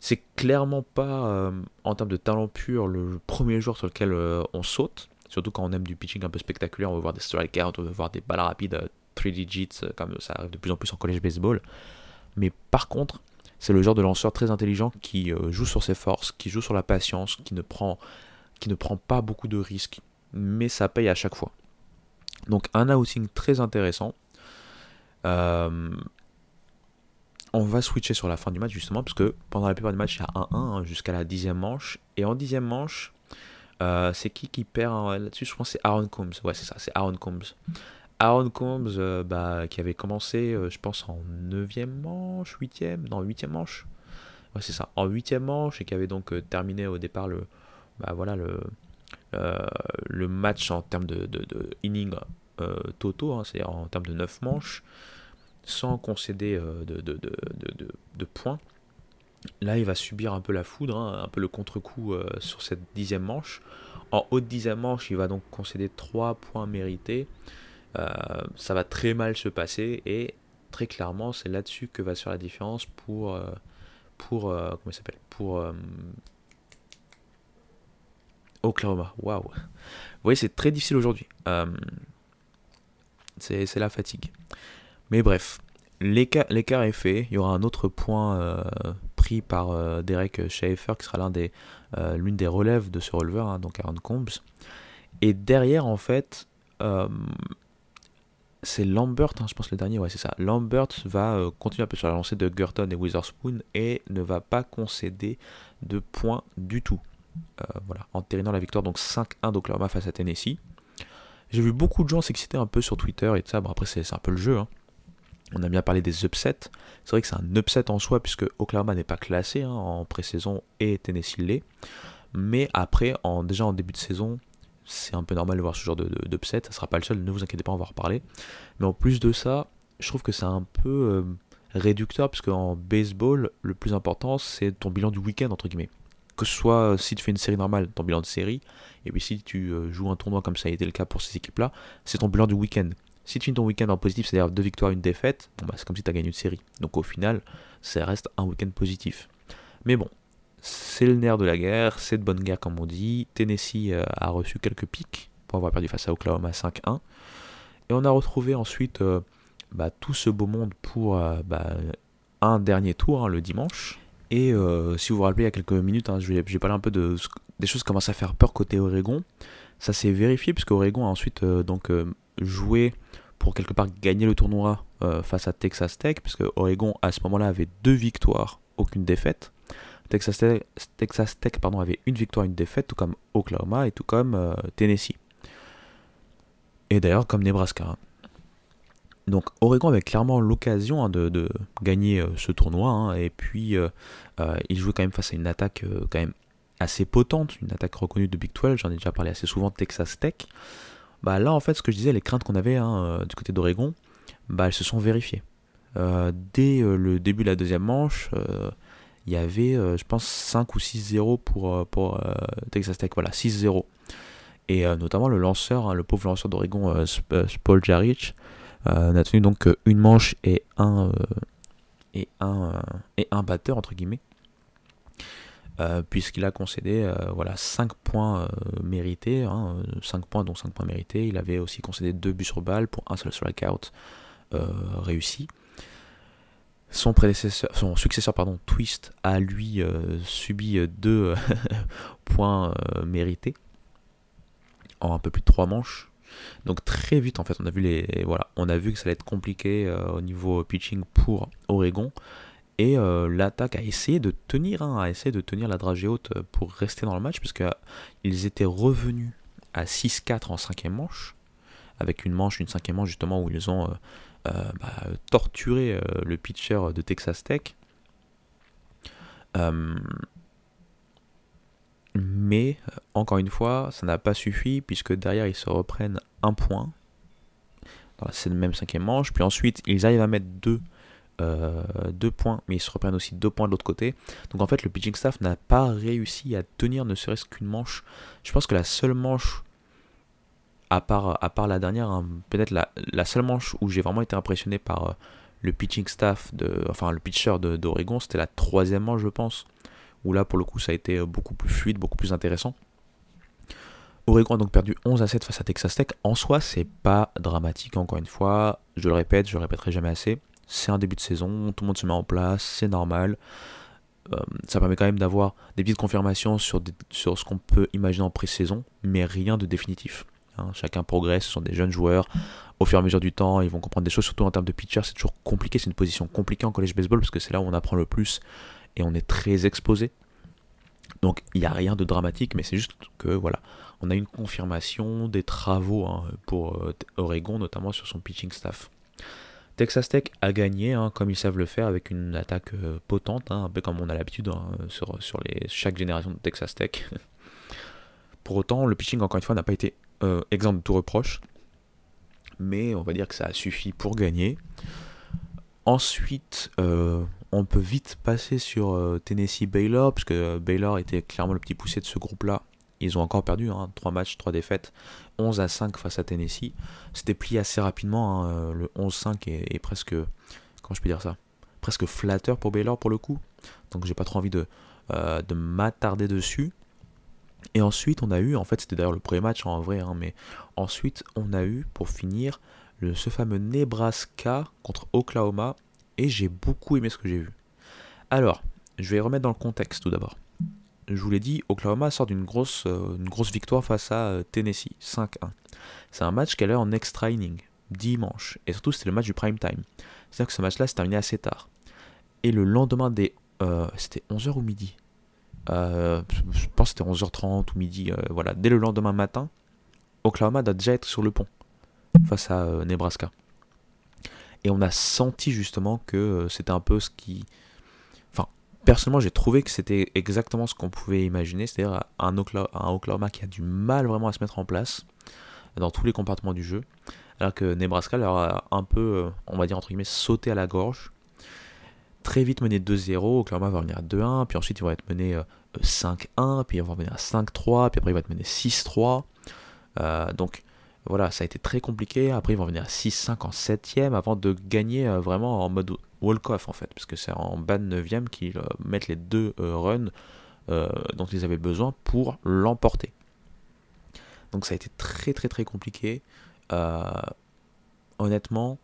C'est clairement pas, euh, en termes de talent pur, le premier jour sur lequel euh, on saute. Surtout quand on aime du pitching un peu spectaculaire, on veut voir des strikeouts, on veut voir des balles rapides 3 euh, digits, comme ça arrive de plus en plus en collège baseball. Mais par contre, c'est le genre de lanceur très intelligent qui joue sur ses forces, qui joue sur la patience, qui ne prend qui ne prend pas beaucoup de risques, mais ça paye à chaque fois. Donc un outing très intéressant. Euh, on va switcher sur la fin du match justement, parce que pendant la plupart du match, il y a 1-1 hein, jusqu'à la dixième manche. Et en dixième manche, euh, c'est qui qui perd hein, là-dessus Je pense que c'est Aaron Combs. Ouais, c'est ça, c'est Aaron Combs. Aaron Combs, euh, bah, qui avait commencé, je pense, en 9 manche, 8 non, 8 manche. Ouais, c'est ça, en 8 manche, et qui avait donc terminé au départ le, bah, le, match en termes de, de, de hein, c'est-à-dire en termes de 9 manches sans concéder euh, de, points. Là, il va subir un peu la foudre, hein, un peu le contre-coup euh, sur cette dixième manche. En haute dixième manche, il va donc concéder 3 points mérités. Euh, ça va très mal se passer et très clairement, c'est là-dessus que va se faire la différence pour. pour comment s'appelle? Pour. Oklahoma. Waouh! Vous voyez, c'est très difficile aujourd'hui. c'est la fatigue. Mais bref, l'écart est fait. Il y aura un autre point euh, pris par euh, Derek Schaefer, qui sera euh, l'une des relèves de ce releveur, hein, donc Aaron Combs. Et derrière, en fait, c'est Lambert, hein, je pense le dernier, ouais, c'est ça. Lambert va continuer un peu sur la lancée de Gurton et Witherspoon et ne va pas concéder de points du tout. voilà, entérinant la victoire donc 5-1 d'Oklahoma face à Tennessee. J'ai vu beaucoup de gens s'exciter un peu sur Twitter et tout ça. Bon, après, c'est un peu le jeu. Hein. On a bien parlé des upsets. C'est vrai que c'est un upset en soi, puisque Oklahoma n'est pas classé hein, en pré-saison et Tennessee l'est. Mais après, déjà en début de saison, c'est un peu normal de voir ce genre d'upset. De, ça ne sera pas le seul, ne vous inquiétez pas, on va en reparler. Mais en plus de ça, je trouve que c'est un peu euh, réducteur, puisque en baseball, le plus important, c'est ton bilan du week-end, entre guillemets. Que ce soit euh, si tu fais une série normale, ton bilan de série, et puis si tu euh, joues un tournoi comme ça a été le cas pour ces équipes-là, c'est ton bilan du week-end. Si tu finis ton week-end en positif, c'est-à-dire deux victoires, une défaite, bah, c'est comme si tu as gagné une série. Donc au final, ça reste un week-end positif. Mais bon, c'est le nerf de la guerre, c'est de bonne guerre comme on dit. Tennessee euh, a reçu quelques pics pour avoir perdu face à Oklahoma 5-1. Et on a retrouvé ensuite euh, bah, tout ce beau monde pour euh, bah, un dernier tour hein, le dimanche. Et si vous vous rappelez, il y a quelques minutes, hein, j'ai parlé un peu de, des choses qui commencent à faire peur côté Oregon. Ça s'est vérifié puisque Oregon a ensuite donc joué pour quelque part gagner le tournoi euh, face à Texas Tech, puisque Oregon à ce moment-là avait deux victoires, aucune défaite. Texas Tech, pardon, avait une victoire, une défaite, tout comme Oklahoma et tout comme euh, Tennessee. Et d'ailleurs comme Nebraska. Donc Oregon avait clairement l'occasion hein, de, gagner euh, ce tournoi, hein, et puis il jouait quand même face à une attaque quand même assez potente, une attaque reconnue de Big 12, j'en ai déjà parlé assez souvent, Texas Tech. Bah là, en fait, ce que je disais, les craintes qu'on avait hein, euh, du côté d'Oregon, bah, elles se sont vérifiées. Euh, dès euh, le début de la deuxième manche, il y avait, je pense, 5 ou 6-0 pour, pour Texas Tech. Voilà, 6-0. Et notamment le lanceur, hein, le pauvre lanceur d'Oregon, Paul Jarich, n'a tenu donc une manche et un, et un, et un batteur, entre guillemets. Euh, puisqu'il a concédé euh, voilà, 5 points euh, mérités, 5 hein, points dont 5 points mérités. Il avait aussi concédé 2 buts sur balle pour un seul strikeout réussi. Son, prédécesseur, son successeur pardon, Twist a lui subi 2 points mérités en un peu plus de 3 manches. Donc très vite en fait on a vu voilà on a vu que ça allait être compliqué au niveau pitching pour Oregon. Et euh, l'attaque a essayé de tenir, hein, a essayé de tenir la dragée haute euh, pour rester dans le match, puisqu'ils étaient revenus à 6-4 en cinquième manche, avec une manche, une cinquième manche justement où ils ont euh, bah, torturé le pitcher de Texas Tech. mais encore une fois, ça n'a pas suffi puisque derrière ils se reprennent un point dans la même cinquième manche, puis ensuite ils arrivent à mettre deux 2 euh, points, mais ils se reprennent aussi 2 points de l'autre côté. Donc en fait, le pitching staff n'a pas réussi à tenir ne serait-ce qu'une manche. Je pense que la seule manche, à part, à part la dernière, hein, peut-être la, seule manche où j'ai vraiment été impressionné par euh, le pitching staff, de, enfin le pitcher d'Oregon, c'était la troisième manche, je pense. Où là, pour le coup, ça a été euh, beaucoup plus fluide, beaucoup plus intéressant. Oregon a donc perdu 11 à 7 face à Texas Tech. En soi, c'est pas dramatique, encore une fois. Je le répète, je le répéterai jamais assez c'est un début de saison, tout le monde se met en place, c'est normal. ça permet quand même d'avoir des petites confirmations sur, sur ce qu'on peut imaginer en pré-saison, mais rien de définitif. Hein. Chacun progresse, ce sont des jeunes joueurs. Au fur et à mesure du temps, ils vont comprendre des choses, surtout en termes de pitcher. C'est toujours compliqué, c'est une position compliquée en college baseball parce que c'est là où on apprend le plus et on est très exposé. Donc il n'y a rien de dramatique, mais c'est juste que voilà, on a une confirmation des travaux hein, pour euh, Oregon, notamment sur son pitching staff. Texas Tech a gagné, hein, comme ils savent le faire, avec une attaque euh, potente, hein, un peu comme on a l'habitude sur, sur chaque génération de Texas Tech. pour autant, le pitching, encore une fois, n'a pas été euh, exemple de tout reproche. Mais on va dire que ça a suffi pour gagner. Ensuite, euh, on peut vite passer sur euh, Tennessee Baylor, parce que Baylor était clairement le petit poussé de ce groupe-là. Ils ont encore perdu, hein, 3 matchs, 3 défaites, 11 à 5 face à Tennessee. C'était plié assez rapidement, hein, le 11-5 est, presque, je peux dire ça, presque flatteur pour Baylor pour le coup. Donc j'ai pas trop envie de, de m'attarder dessus. Et ensuite, on a eu, en fait, c'était d'ailleurs le premier match en vrai, hein, mais ensuite, on a eu, pour finir, ce fameux Nebraska contre Oklahoma, et j'ai beaucoup aimé ce que j'ai vu. Alors, je vais remettre dans le contexte tout d'abord. Je vous l'ai dit, Oklahoma sort d'une grosse, euh, victoire face à euh, Tennessee, 5-1. C'est un match qu'elle a en extra inning, dimanche, et surtout c'était le match du prime time. C'est-à-dire que ce match-là s'est terminé assez tard. Et le lendemain des... Euh, c'était 11h ou midi? Je pense que c'était 11h30 ou midi, voilà, dès le lendemain matin, Oklahoma doit déjà être sur le pont face à Nebraska. Et on a senti justement que c'était un peu ce qui... Personnellement, j'ai trouvé que c'était exactement ce qu'on pouvait imaginer, c'est-à-dire un Oklahoma, qui a du mal vraiment à se mettre en place dans tous les compartiments du jeu, alors que Nebraska leur a un peu, on va dire entre guillemets, sauté à la gorge très vite mené 2-0, Oklahoma va revenir à 2-1, puis ensuite ils vont être menés 5-1, euh, puis ils vont revenir à 5-3, puis après ils vont être menés 6-3. Euh, donc voilà, ça a été très compliqué. Après ils vont revenir à 6-5 en 7ème avant de gagner euh, vraiment en mode walk-off en fait, parce que c'est en bas de 9ème qu'ils mettent les deux runs dont ils avaient besoin pour l'emporter. Donc ça a été très très très compliqué. honnêtement,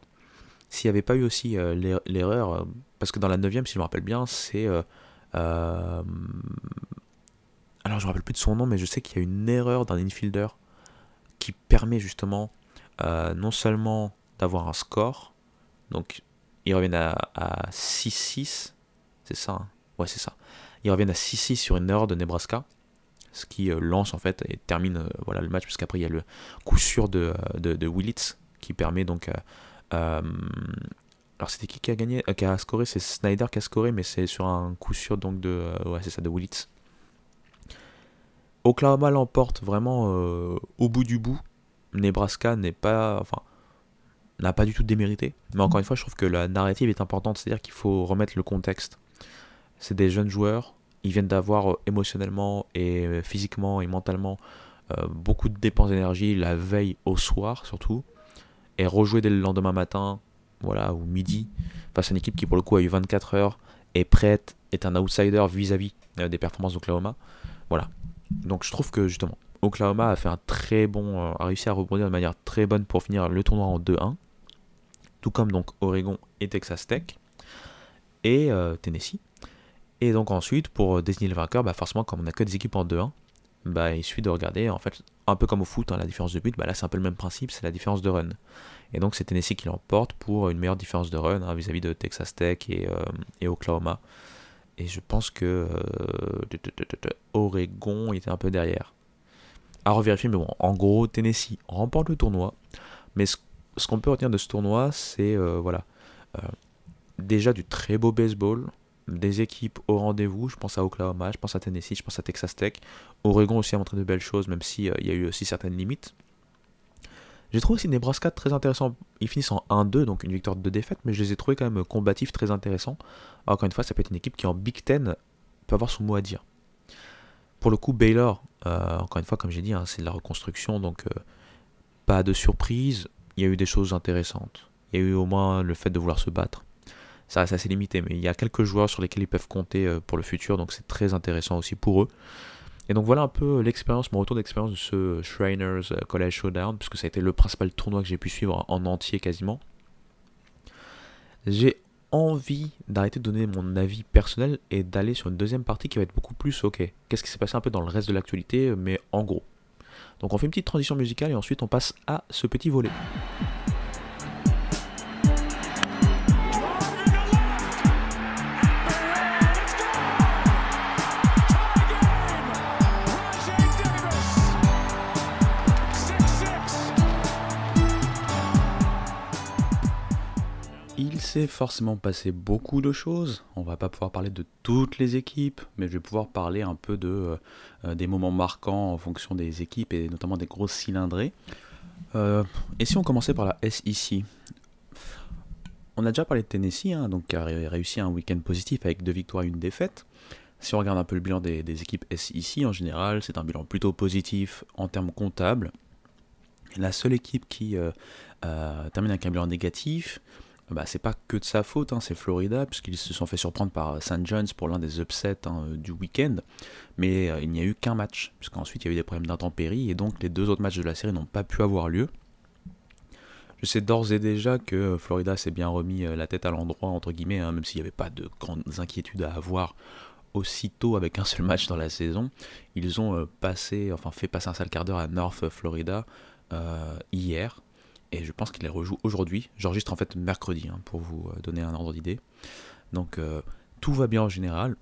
s'il n'y avait pas eu aussi l'erreur parce que dans la 9 si je me rappelle bien, c'est. Euh, euh, alors, je me rappelle plus de son nom, mais je sais qu'il y a une erreur d'un infielder qui permet justement euh, non seulement d'avoir un score, donc ils reviennent à, 6-6, c'est ça hein Ouais, c'est ça. Ils reviennent à 6-6 sur une erreur de Nebraska, ce qui lance en fait et termine voilà, le match, puisqu'après il y a le coup sûr de, de, Willits qui permet donc alors c'était qui qui a gagné, euh, qui a scoré? C'est Snyder qui a scoré, mais c'est sur un coup sûr donc de, euh, de Willits. Oklahoma l'emporte vraiment euh, au bout du bout. Nebraska n'est pas, enfin, n'a pas du tout démérité. Mais encore une fois, je trouve que la narrative est importante, c'est-à-dire qu'il faut remettre le contexte. C'est des jeunes joueurs, ils viennent d'avoir émotionnellement et physiquement et mentalement beaucoup de dépenses d'énergie la veille au soir surtout, et rejouer dès le lendemain matin voilà, ou midi, face à une équipe qui pour le coup a eu 24 heures, est prête, est un outsider vis-à-vis euh, des performances d'Oklahoma. Voilà. Donc je trouve que justement, Oklahoma a fait un très bon, euh, a réussi à rebondir de manière très bonne pour finir le tournoi en 2-1, tout comme donc Oregon et Texas Tech et euh, Tennessee. Et donc ensuite, pour désigner le vainqueur, bah forcément, comme on n'a que des équipes en 2-1, bah, il suffit de regarder, en fait, un peu comme au foot, hein, la différence de but, bah, là c'est un peu le même principe, c'est la différence de run. Et donc c'est Tennessee qui l'emporte pour une meilleure différence de run hein, vis-à-vis de Texas Tech et, euh, et, Oklahoma. Et je pense que euh, Oregon était un peu derrière. À revérifier, mais bon, en gros, Tennessee remporte le tournoi. Mais ce, qu'on peut retenir de ce tournoi, c'est euh, voilà, déjà du très beau baseball, des équipes au rendez-vous. Je pense à Oklahoma, je pense à Tennessee, je pense à Texas Tech. Oregon aussi a montré de belles choses, même s'il il y a eu aussi certaines limites. J'ai trouvé aussi Nebraska très intéressant. Ils finissent en 1-2, donc une victoire de deux défaites, mais je les ai trouvés quand même combatifs, très intéressants. encore une fois, ça peut être une équipe qui en Big Ten peut avoir son mot à dire. Pour le coup, Baylor, euh, encore une fois, comme j'ai dit, hein, c'est de la reconstruction, donc euh, pas de surprise. Il y a eu des choses intéressantes. Il y a eu au moins le fait de vouloir se battre. Ça reste assez limité, mais il y a quelques joueurs sur lesquels ils peuvent compter euh, pour le futur, donc c'est très intéressant aussi pour eux. Et donc voilà un peu l'expérience, mon retour d'expérience de ce Shriners euh, College Showdown, puisque ça a été le principal tournoi que j'ai pu suivre en entier quasiment. J'ai envie d'arrêter de donner mon avis personnel et d'aller sur une deuxième partie qui va être beaucoup plus ok. Qu'est-ce qui s'est passé un peu dans le reste de l'actualité, mais en gros. Donc on fait une petite transition musicale et ensuite on passe à ce petit volet. Il s'est forcément passé beaucoup de choses. On va pas pouvoir parler de toutes les équipes, mais je vais pouvoir parler un peu euh, des moments marquants en fonction des équipes et notamment des grosses cylindrées. Euh, et si on commençait par la SEC On a déjà parlé de Tennessee, hein, donc qui a réussi un week-end positif avec deux victoires et une défaite. Si on regarde un peu le bilan des, équipes SEC en général, c'est un bilan plutôt positif en termes comptables. La seule équipe qui euh, termine avec un bilan négatif, bah, c'est pas que de sa faute, hein, c'est Florida, puisqu'ils se sont fait surprendre par St. John's pour l'un des upsets hein, du week-end. Mais euh, il n'y a eu qu'un match, puisqu'ensuite il y a eu des problèmes d'intempéries, et donc les deux autres matchs de la série n'ont pas pu avoir lieu. Je sais d'ores et déjà que Florida s'est bien remis euh, la tête à l'endroit, entre guillemets, hein, même s'il n'y avait pas de grandes inquiétudes à avoir aussitôt avec un seul match dans la saison. Ils ont euh, passé, enfin fait passer un sale quart d'heure à North Florida hier, et je pense qu'il les rejoue aujourd'hui. J'enregistre en fait mercredi hein, pour vous euh, donner un ordre d'idée. Donc euh, tout va bien en général.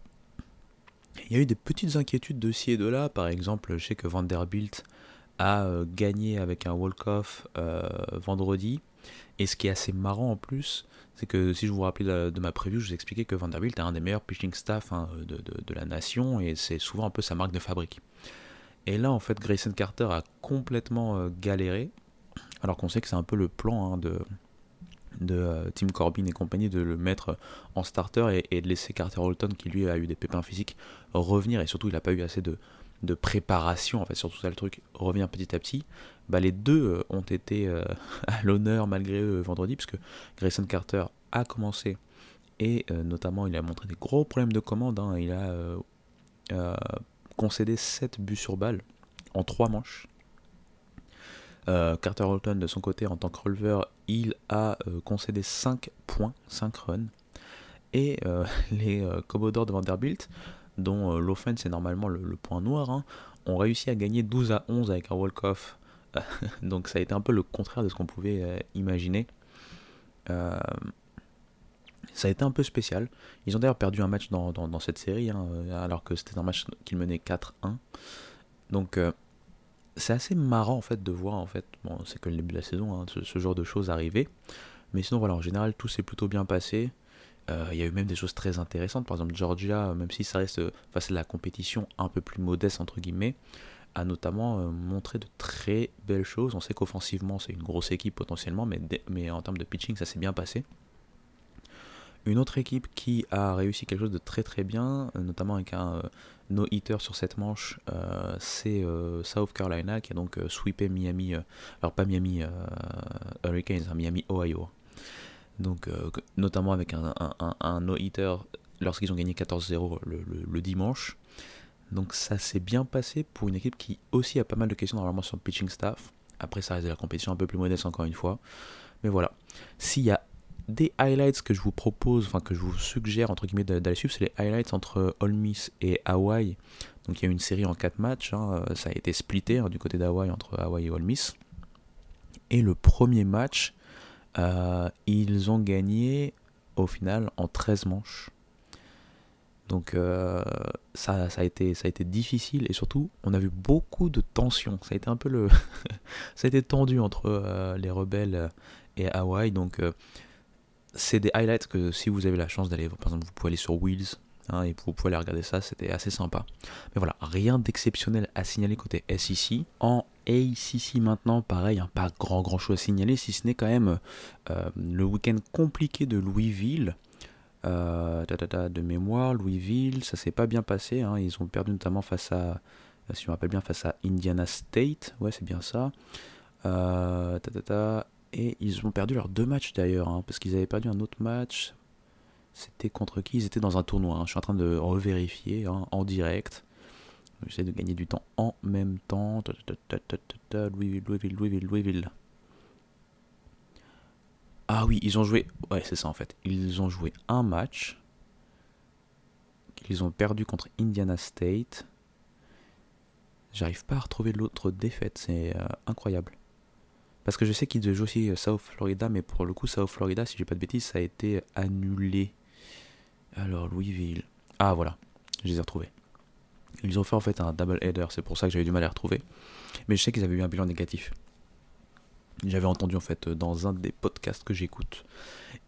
Il y a eu des petites inquiétudes de ci et de là. Par exemple, je sais que Vanderbilt a euh, gagné avec un walk-off vendredi. Et ce qui est assez marrant en plus, c'est que si je vous rappelais de ma preview, je vous expliquais que Vanderbilt est un des meilleurs pitching staff hein, de, de, la nation et c'est souvent un peu sa marque de fabrique. Et là, en fait, Grayson Carter a complètement galéré alors qu'on sait que c'est un peu le plan hein, de, euh, Tim Corbin et compagnie de le mettre en starter et, de laisser Carter Holton, qui lui a eu des pépins physiques, revenir, et surtout il n'a pas eu assez de, préparation, en fait, surtout ça le truc, revient petit à petit. Bah, les deux euh, ont été euh, à l'honneur malgré eux vendredi, puisque Grayson Carter a commencé et notamment il a montré des gros problèmes de commande. Hein. il a concédé 7 buts sur balle en 3 manches. Euh, Carter Holton, de son côté, en tant que releveur, il a euh, concédé 5 points, 5 runs. Et euh, les Commodores de Vanderbilt, dont l'offense est normalement le, point noir, hein, ont réussi à gagner 12 à 11 avec un walk-off. Donc ça a été un peu le contraire de ce qu'on pouvait imaginer. ça a été un peu spécial. Ils ont d'ailleurs perdu un match dans, cette série, hein, alors que c'était un match qu'ils menaient 4-1. Donc c'est assez marrant en fait de voir en fait, bon c'est que le début de la saison, hein, ce, genre de choses arriver. Mais sinon voilà, en général tout s'est plutôt bien passé. Euh, il y a eu même des choses très intéressantes. Par exemple, Georgia, même si ça reste face à la compétition un peu plus modeste entre guillemets, a notamment euh, montré de très belles choses. On sait qu'offensivement c'est une grosse équipe potentiellement, mais en termes de pitching ça s'est bien passé. Une autre équipe qui a réussi quelque chose de très très bien, euh, notamment avec un euh, no-hitter sur cette manche, euh, c'est South Carolina qui a donc sweepé Miami, alors pas Miami Hurricanes, hein, Miami Ohio. Donc notamment avec un, no-hitter lorsqu'ils ont gagné 14-0 le, dimanche. Donc ça s'est bien passé pour une équipe qui aussi a pas mal de questions normalement sur le pitching staff. Après ça reste de la compétition un peu plus modeste encore une fois. Mais voilà. S'il y a des highlights que je vous propose, enfin que je vous suggère entre guillemets d'aller suivre, c'est les highlights entre Ole Miss et Hawaii. Donc il y a une série en 4 matchs, hein, euh, ça a été splitté hein, du côté d'Hawaii entre Hawaii et Ole Miss. Et le premier match, euh, ils ont gagné au final en 13 manches. Donc euh, ça, a été, ça a été difficile et surtout on a vu beaucoup de tension. Ça a été un peu le, ça a été tendu entre les rebelles et Hawaii. Donc c'est des highlights que si vous avez la chance d'aller, par exemple, vous pouvez aller sur Wheels hein, et vous pouvez aller regarder ça, c'était assez sympa. Mais voilà, rien d'exceptionnel à signaler côté SEC. En ACC maintenant, pareil, hein, pas grand grand chose à signaler, si ce n'est quand même euh, le week-end compliqué de Louisville. Euh, de mémoire, Louisville, ça s'est pas bien passé. Hein, ils ont perdu notamment face à, si je rappelle bien, face à Indiana State. Ouais, c'est bien ça. Euh, et ils ont perdu leurs deux matchs d'ailleurs, hein, parce qu'ils avaient perdu un autre match. C'était contre qui? Ils étaient dans un tournoi. Hein. Je suis en train de revérifier hein, en direct. J'essaie de gagner du temps en même temps. Louisville, Louisville, Louisville, Louisville. Ah oui, ils ont joué. Ouais, c'est ça en fait. Ils ont joué un match. Ils ont perdu contre Indiana State. J'arrive pas à retrouver l'autre défaite, c'est euh, incroyable. Parce que je sais qu'ils jouent aussi euh, South Florida, mais pour le coup, South Florida, si j'ai pas de bêtises, ça a été annulé. Alors, Louisville. Ah voilà, je les ai retrouvés. Ils ont fait en fait un double header, c'est pour ça que j'avais du mal à les retrouver. Mais je sais qu'ils avaient eu un bilan négatif. J'avais entendu en fait dans un des podcasts que j'écoute.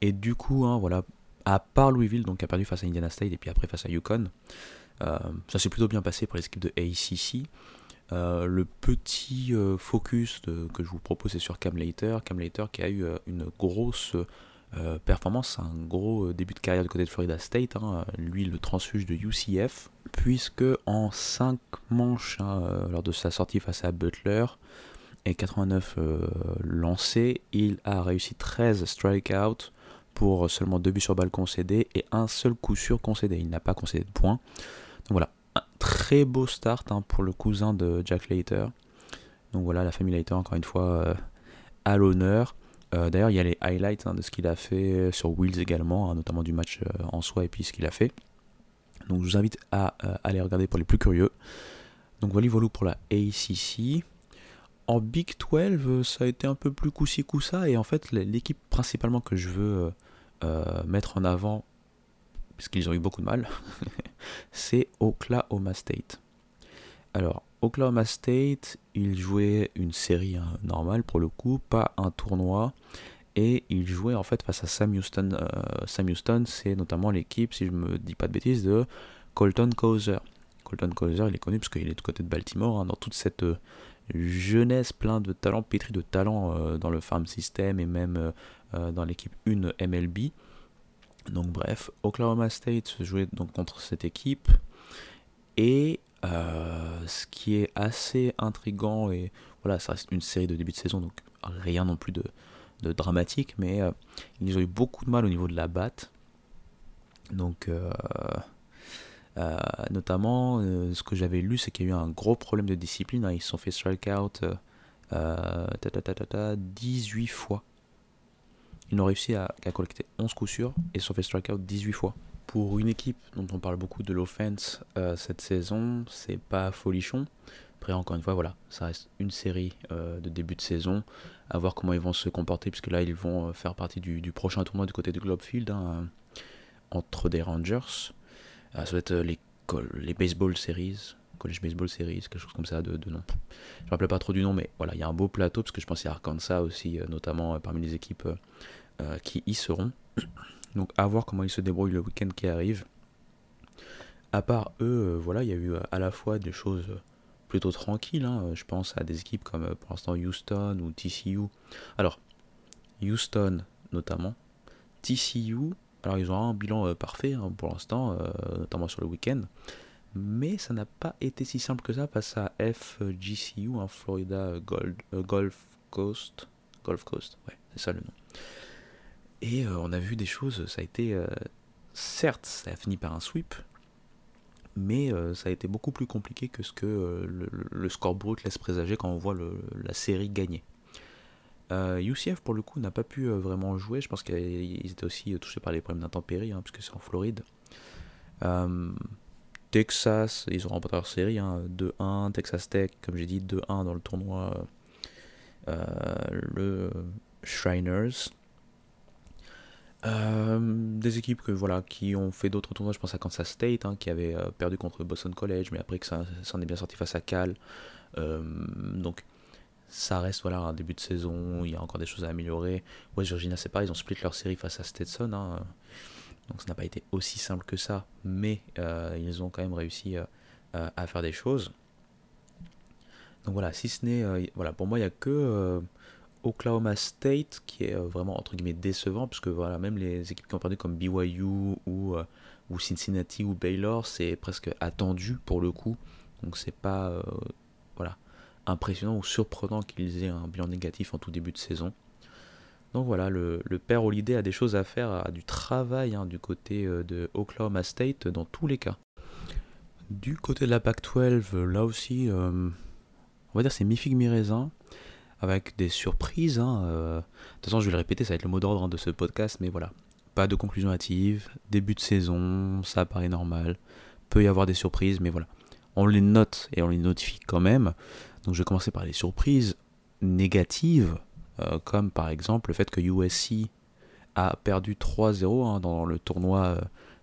Et du coup, hein, voilà, à part Louisville, donc a perdu face à Indiana State et puis après face à Yukon, euh, ça s'est plutôt bien passé pour les équipes de ACC. Euh, le petit euh, focus que je vous propose c'est sur Cam Later. Cam Later qui a eu une grosse performance, un gros début de carrière du côté de Florida State. Hein. lui, le transfuge de UCF, puisque en 5 manches hein, lors de sa sortie face à Butler, et 89 euh, lancés, il a réussi 13 strikeouts pour seulement 2 buts sur balle concédés et un seul coup sûr concédé. Il n'a pas concédé de points. Donc voilà, très beau start hein, pour le cousin de Jack Leiter. Donc voilà, la famille Leiter, encore une fois, euh, à l'honneur. Euh, d'ailleurs, il y a les highlights hein, de ce qu'il a fait sur Wheels également, hein, notamment du match en soi et puis ce qu'il a fait. Donc je vous invite à aller regarder pour les plus curieux. Donc voilà, voilà pour la ACC. En Big 12, ça a été un peu plus coussi coussa et en fait l'équipe principalement que je veux euh, euh, mettre en avant, parce qu'ils ont eu beaucoup de mal, c'est Oklahoma State. Alors Oklahoma State, ils jouaient une série hein, normale pour le coup, pas un tournoi, et ils jouaient en fait face à Sam Houston. Euh, Sam Houston, c'est notamment l'équipe, si je me dis pas de bêtises, de Colton Causer. Colton Causer, il est connu parce qu'il est du côté de Baltimore, hein, dans toute cette jeunesse plein de talents, pétri de talents euh, dans le farm system et même euh, euh, dans l'équipe 1 MLB. Donc bref, Oklahoma State se jouait donc contre cette équipe. Et ce qui est assez intrigant, et voilà, ça reste une série de début de saison, donc rien non plus de, dramatique, mais ils ont eu beaucoup de mal au niveau de la batte. Donc euh, notamment, euh, ce que j'avais lu, c'est qu'il y a eu un gros problème de discipline. Hein. Ils se sont fait strike out 18 euh, fois. Ils ont réussi à, collecter 11 coups sûrs et sont fait strike out 18 fois. Pour une équipe dont on parle beaucoup de l'offense cette saison, c'est pas folichon. Après, encore une fois, voilà, ça reste une série de début de saison. À voir comment ils vont se comporter, puisque là, ils vont faire partie du, prochain tournoi du côté de Globefield hein, entre des Rangers. Ça doit être euh, les, baseball series, college baseball series, quelque chose comme ça de, nom. Je me rappelle pas trop du nom, mais voilà, il y a un beau plateau, parce que je pensais à Arkansas aussi, euh, notamment euh, parmi les équipes qui y seront. Donc à voir comment ils se débrouillent le week-end qui arrive. À part eux, voilà, il y a eu à la fois des choses plutôt tranquilles. Hein. Je pense à des équipes comme pour l'instant Houston ou TCU. Alors, Houston notamment. TCU, alors ils ont un bilan euh, parfait hein, pour l'instant, euh, notamment sur le week-end. Mais ça n'a pas été si simple que ça face à FGCU, hein, Florida Gold, euh, Gulf Coast. Gulf Coast, ouais, c'est ça le nom. Et on a vu des choses, ça a été... certes, ça a fini par un sweep, mais ça a été beaucoup plus compliqué que ce que le, score brut laisse présager quand on voit la série gagner. UCF euh, pour le coup n'a pas pu euh, vraiment jouer, je pense qu'ils étaient aussi euh, touchés par les problèmes d'intempéries, hein, puisque c'est en Floride. Texas, ils ont remporté leur série, 2-1, hein, Texas Tech, comme j'ai dit, 2-1 dans le tournoi, le Shriners. Des équipes que, voilà, qui ont fait d'autres tournois, je pense à Kansas State, hein, qui avait perdu contre Boston College, mais après que ça s'en est bien sorti face à Cal. donc ça reste voilà un début de saison, il y a encore des choses à améliorer. West Virginia c'est pareil, ils ont split leur série face à Stetson, hein. donc ça n'a pas été aussi simple que ça, mais euh, ils ont quand même réussi euh, à faire des choses. Donc voilà, si ce n'est, euh, voilà, pour moi il n'y a que Oklahoma State qui est vraiment entre guillemets décevant, parce que voilà, même les équipes qui ont perdu comme BYU ou, ou Cincinnati ou Baylor, c'est presque attendu pour le coup, donc c'est pas voilà impressionnant ou surprenant qu'ils aient un bilan négatif en tout début de saison. Donc voilà, le, père Holiday a des choses à faire, a du travail hein, du côté euh, de Oklahoma State dans tous les cas. Du côté de la PAC 12, là aussi, euh, on va dire c'est mi-figue mi-raisin. Avec des surprises. Hein, de toute façon, je vais le répéter, ça va être le mot d'ordre hein, de ce podcast, mais voilà. Pas de conclusion hâtive, début de saison, ça paraît normal. Peut y avoir des surprises, mais voilà. On les note et on les notifie quand même. Donc je vais commencer par les surprises négatives, comme par exemple le fait que USC a perdu 3-0 hein, dans le tournoi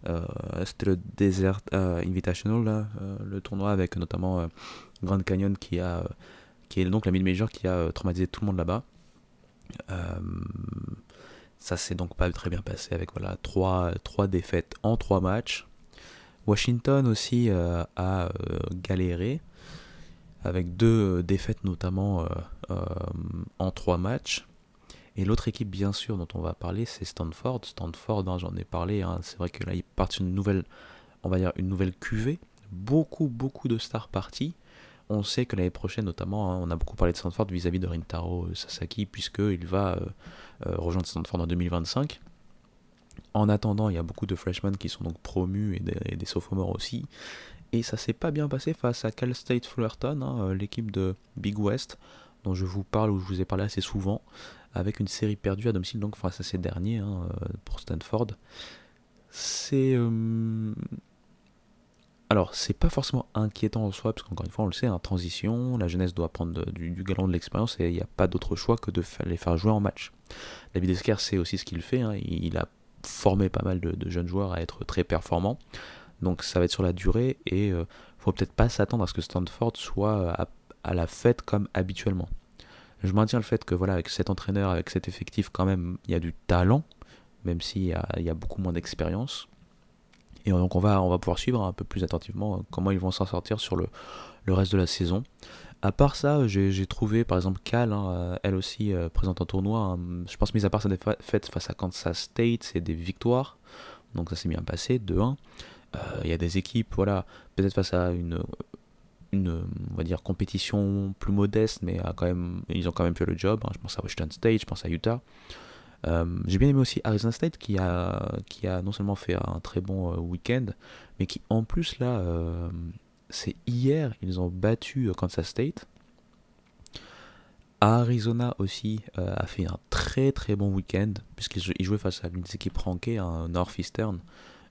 euh, c'était le Desert euh, Invitational, euh, le tournoi avec notamment Grand Canyon qui a qui est donc la mid-major qui a traumatisé tout le monde là-bas. ça s'est donc pas très bien passé avec voilà trois, trois défaites en trois matchs. Washington aussi a galéré avec deux défaites notamment en trois matchs. Et l'autre équipe, bien sûr, dont on va parler, c'est Stanford. Stanford, hein, j'en ai parlé, hein, c'est vrai que là, ils partent une nouvelle, on va dire, une nouvelle cuvée. Beaucoup, beaucoup de stars parties. On sait que l'année prochaine, notamment, hein, on a beaucoup parlé de Stanford vis-à-vis de Rintaro Sasaki, puisqu'il va euh, euh, rejoindre Stanford en 2025. En attendant, il y a beaucoup de freshmen qui sont donc promus et des, sophomores aussi. Et ça s'est pas bien passé face à Cal State Fullerton, euh, l'équipe de Big West, dont je vous parle ou je vous ai parlé assez souvent avec une série perdue à domicile, donc face à ces derniers hein, euh, pour Stanford. C'est. Euh, alors, c'est pas forcément inquiétant en soi, parce qu'encore une fois, on le sait, en transition, la jeunesse doit prendre du, galon de l'expérience et il n'y a pas d'autre choix que de les faire jouer en match. David Esquer sait aussi ce qu'il fait, hein, il a formé pas mal de, jeunes joueurs à être très performants, donc ça va être sur la durée et euh, faut peut-être pas s'attendre à ce que Stanford soit à la fête comme habituellement je maintiens le fait que voilà, avec cet entraîneur, avec cet effectif, quand même, il y a du talent, même s'il y a beaucoup moins d'expérience. Et donc on va, on va pouvoir suivre un peu plus attentivement euh, comment ils vont s'en sortir sur le, le, reste de la saison. À part ça, j'ai trouvé par exemple Cal, hein, euh, elle aussi euh, présente en tournoi. Hein. je pense mis à part sa défaite face à Kansas State, c'est des victoires. Donc ça s'est bien passé, 2-1. Il y a des équipes, voilà, peut-être face à une une on va dire compétition plus modeste mais quand même ils ont quand même fait le job hein. je pense à Washington State je pense à Utah euh, j'ai bien aimé aussi Arizona State qui a qui a non seulement fait un très bon euh, week-end mais qui en plus là euh, c'est hier ils ont battu Kansas State Arizona aussi a fait un très très bon week-end puisqu'ils jouaient face à une des équipes rankées un Northeastern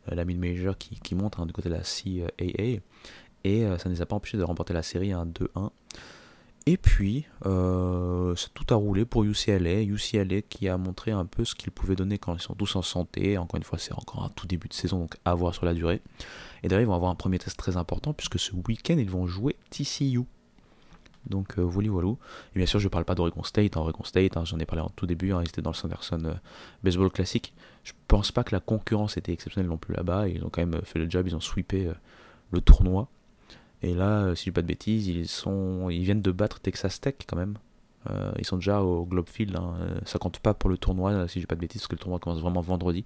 la mid-major qui, qui monte hein, du côté de la CAA et ça ne les a pas empêchés de remporter la série 1 2-1. Et puis, euh, tout a roulé pour UCLA. UCLA qui a montré un peu ce qu'ils pouvaient donner quand ils sont tous en santé. Encore une fois, c'est encore un tout début de saison, donc à voir sur la durée. Et d'ailleurs, ils vont avoir un premier test très important, puisque ce week-end, ils vont jouer TCU. Donc, euh, voilà. Et bien sûr, je ne parle pas d'Oregon State. Oregon State, hein, j'en ai parlé en tout début, hein, ils étaient dans le Sanderson euh, Baseball Classic. Je pense pas que la concurrence était exceptionnelle non plus là-bas. Ils ont quand même fait le job, ils ont sweepé le tournoi. Et là, euh, si je dis pas de bêtises, ils, sont, ils viennent de battre Texas Tech quand même. Euh, ils sont déjà au Globe Field. Hein. Euh, ça compte pas pour le tournoi, si je dis pas de bêtises, parce que le tournoi commence vraiment vendredi.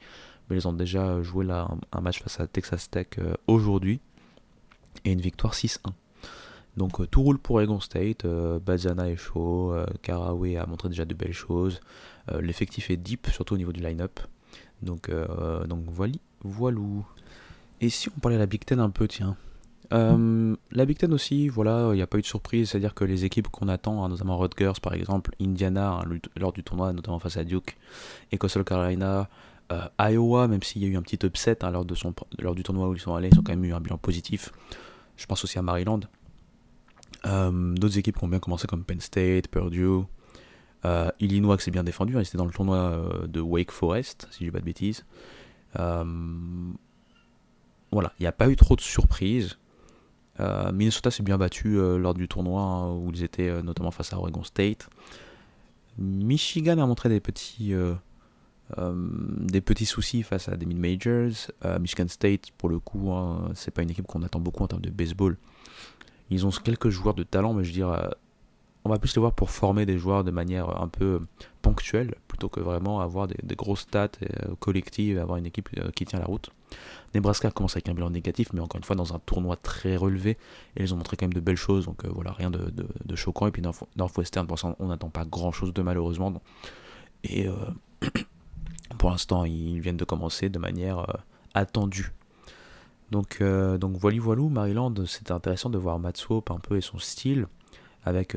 Mais ils ont déjà joué là un, match face à Texas Tech aujourd'hui. Et une victoire 6-1. Donc tout roule pour Egon State. Bazana est chaud. Caraway a montré déjà de belles choses. L'effectif est deep, surtout au niveau du line-up. Donc, donc voilà, voilou. Et si on parlait de la Big Ten un peu, tiens? Euh, la Big Ten aussi, voilà, il n'y a pas eu de surprise, c'est-à-dire que les équipes qu'on attend, hein, notamment Rutgers par exemple, Indiana hein, lors du tournoi, notamment face à Duke, et Coastal Carolina, euh, Iowa, même s'il y a eu un petit upset hein, lors, du tournoi où ils sont allés, ils ont quand même eu un bilan positif. Je pense aussi à Maryland. Euh, d'autres équipes qui ont bien commencé comme Penn State, Purdue, Illinois qui s'est bien défendu, ils étaient dans le tournoi de Wake Forest, si je dis pas de bêtises. voilà, il n'y a pas eu trop de surprises. Euh, Minnesota s'est bien battu euh, lors du tournoi hein, où ils étaient euh, notamment face à Oregon State. Michigan a montré des petits, des petits soucis face à des mid-majors. Michigan State, pour le coup, hein, c'est pas une équipe qu'on attend beaucoup en termes de baseball. Ils ont quelques joueurs de talent, mais je veux dire, on va plus les voir pour former des joueurs de manière un peu ponctuelle, plutôt que vraiment avoir des, grosses stats collectives et avoir une équipe qui tient la route. Nebraska commence avec un bilan négatif, mais encore une fois dans un tournoi très relevé, et ils ont montré quand même de belles choses, donc euh, voilà, rien de, choquant. Et puis Northwestern, pour on n'attend pas grand chose de malheureusement. Et euh, pour l'instant, ils viennent de commencer de manière euh, attendue. Donc, voilà, Maryland, c'était intéressant de voir Matt Swope un peu et son style, avec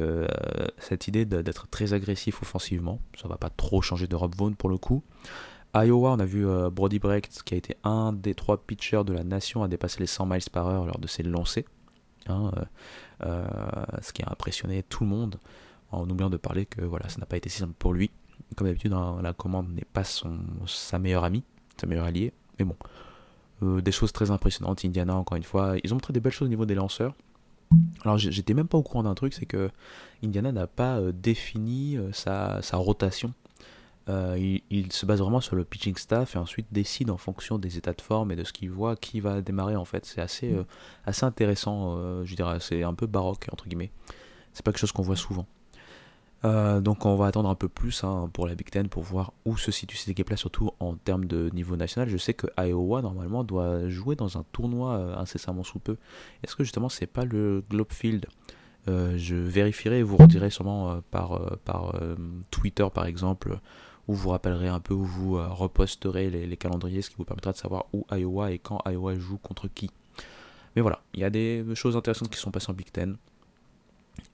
cette idée d'être très agressif offensivement. Ça va pas trop changer de Rob Vaughn pour le coup. Iowa, on a vu Brody Brecht, qui a été un des trois pitchers de la nation à dépasser les 100 miles par heure lors de ses lancers. Hein, ce qui a impressionné tout le monde, en oubliant de parler que voilà, ça n'a pas été si simple pour lui. Comme d'habitude, hein, la commande n'est pas son, sa meilleure amie, sa meilleure alliée, mais bon. des choses très impressionnantes. Indiana, encore une fois, ils ont montré des belles choses au niveau des lanceurs. Alors j'étais même pas au courant d'un truc, c'est que Indiana n'a pas euh, défini euh, sa, rotation. Euh, il, se base vraiment sur le pitching staff et ensuite décide en fonction des états de forme et de ce qu'il voit qui va démarrer en fait. C'est assez, assez intéressant, je dirais, c'est un peu baroque entre guillemets. C'est pas quelque chose qu'on voit souvent. Euh, donc on va attendre un peu plus hein, pour la Big Ten pour voir où se situe cette équipe-là, surtout en termes de niveau national. Je sais que Iowa normalement doit jouer dans un tournoi euh, incessamment sous peu. Est-ce que justement c'est pas le Globe Field? Euh, Je vérifierai et vous redirez sûrement par, par Twitter par exemple, où vous rappellerez un peu, où vous reposterez les, les, calendriers, ce qui vous permettra de savoir où Iowa et quand Iowa joue contre qui. Mais voilà, il y a des choses intéressantes qui sont passées en Big Ten.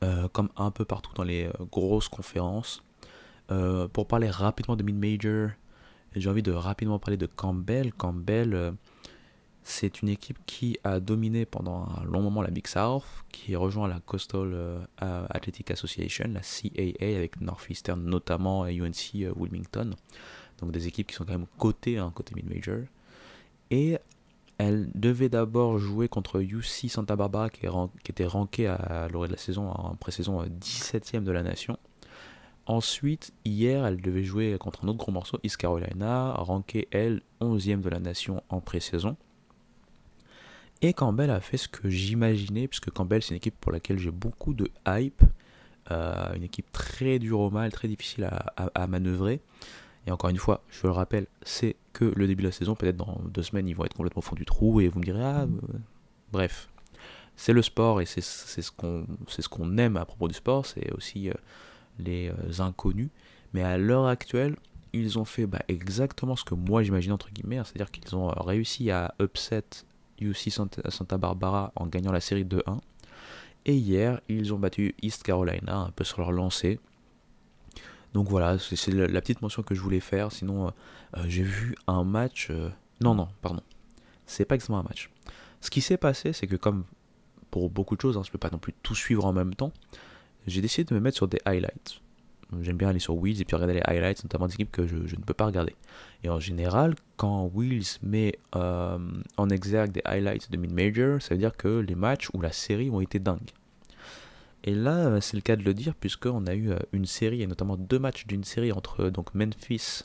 Euh, comme un peu partout dans les euh, grosses conférences. Euh, pour parler rapidement de mid-major, j'ai envie de rapidement parler de Campbell. Campbell, c'est une équipe qui a dominé pendant un long moment la Big South, qui rejoint la Coastal Athletic Association, la CAA, avec Northeastern notamment et UNC Wilmington. Donc des équipes qui sont quand même cotées, hein, côté mid-major. Et elle devait d'abord jouer contre UC Santa Barbara qui, était ranké à l'orée de la saison en pré-saison 17ème de la nation. Ensuite, hier, elle devait jouer contre un autre gros morceau, East Carolina, ranké elle 11ème de la nation en pré-saison. Et Campbell a fait ce que j'imaginais, puisque Campbell c'est une équipe pour laquelle j'ai beaucoup de hype, euh, une équipe très dure au mal, très difficile à manœuvrer. Et encore une fois, je le rappelle, c'est que le début de la saison. Peut-être dans deux semaines, ils vont être complètement au fond du trou et vous me direz, ah, euh, bref. C'est le sport et c'est ce qu'on aime à propos du sport, c'est aussi euh, les euh, inconnus. Mais à l'heure actuelle, ils ont fait bah, exactement ce que moi j'imagine entre guillemets, hein. c'est-à-dire qu'ils ont réussi à upset UC Santa Barbara en gagnant la série 2-1. Et hier, ils ont battu East Carolina un peu sur leur lancée. Donc voilà, c'est la, petite mention que je voulais faire. Sinon, euh, euh, j'ai vu un match. Euh, non, non, pardon. C'est pas exactement un match. Ce qui s'est passé, c'est que comme pour beaucoup de choses, hein, je peux pas non plus tout suivre en même temps, j'ai décidé de me mettre sur des highlights. J'aime bien aller sur Wheels et puis regarder les highlights, notamment des équipes que je, ne peux pas regarder. Et en général, quand Wheels met en exergue des highlights de mid-major, ça veut dire que les matchs ou la série ont été dingues. Et là, euh, c'est le cas de le dire, puisqu'on a eu euh, une série, et notamment deux matchs d'une série entre euh, donc Memphis,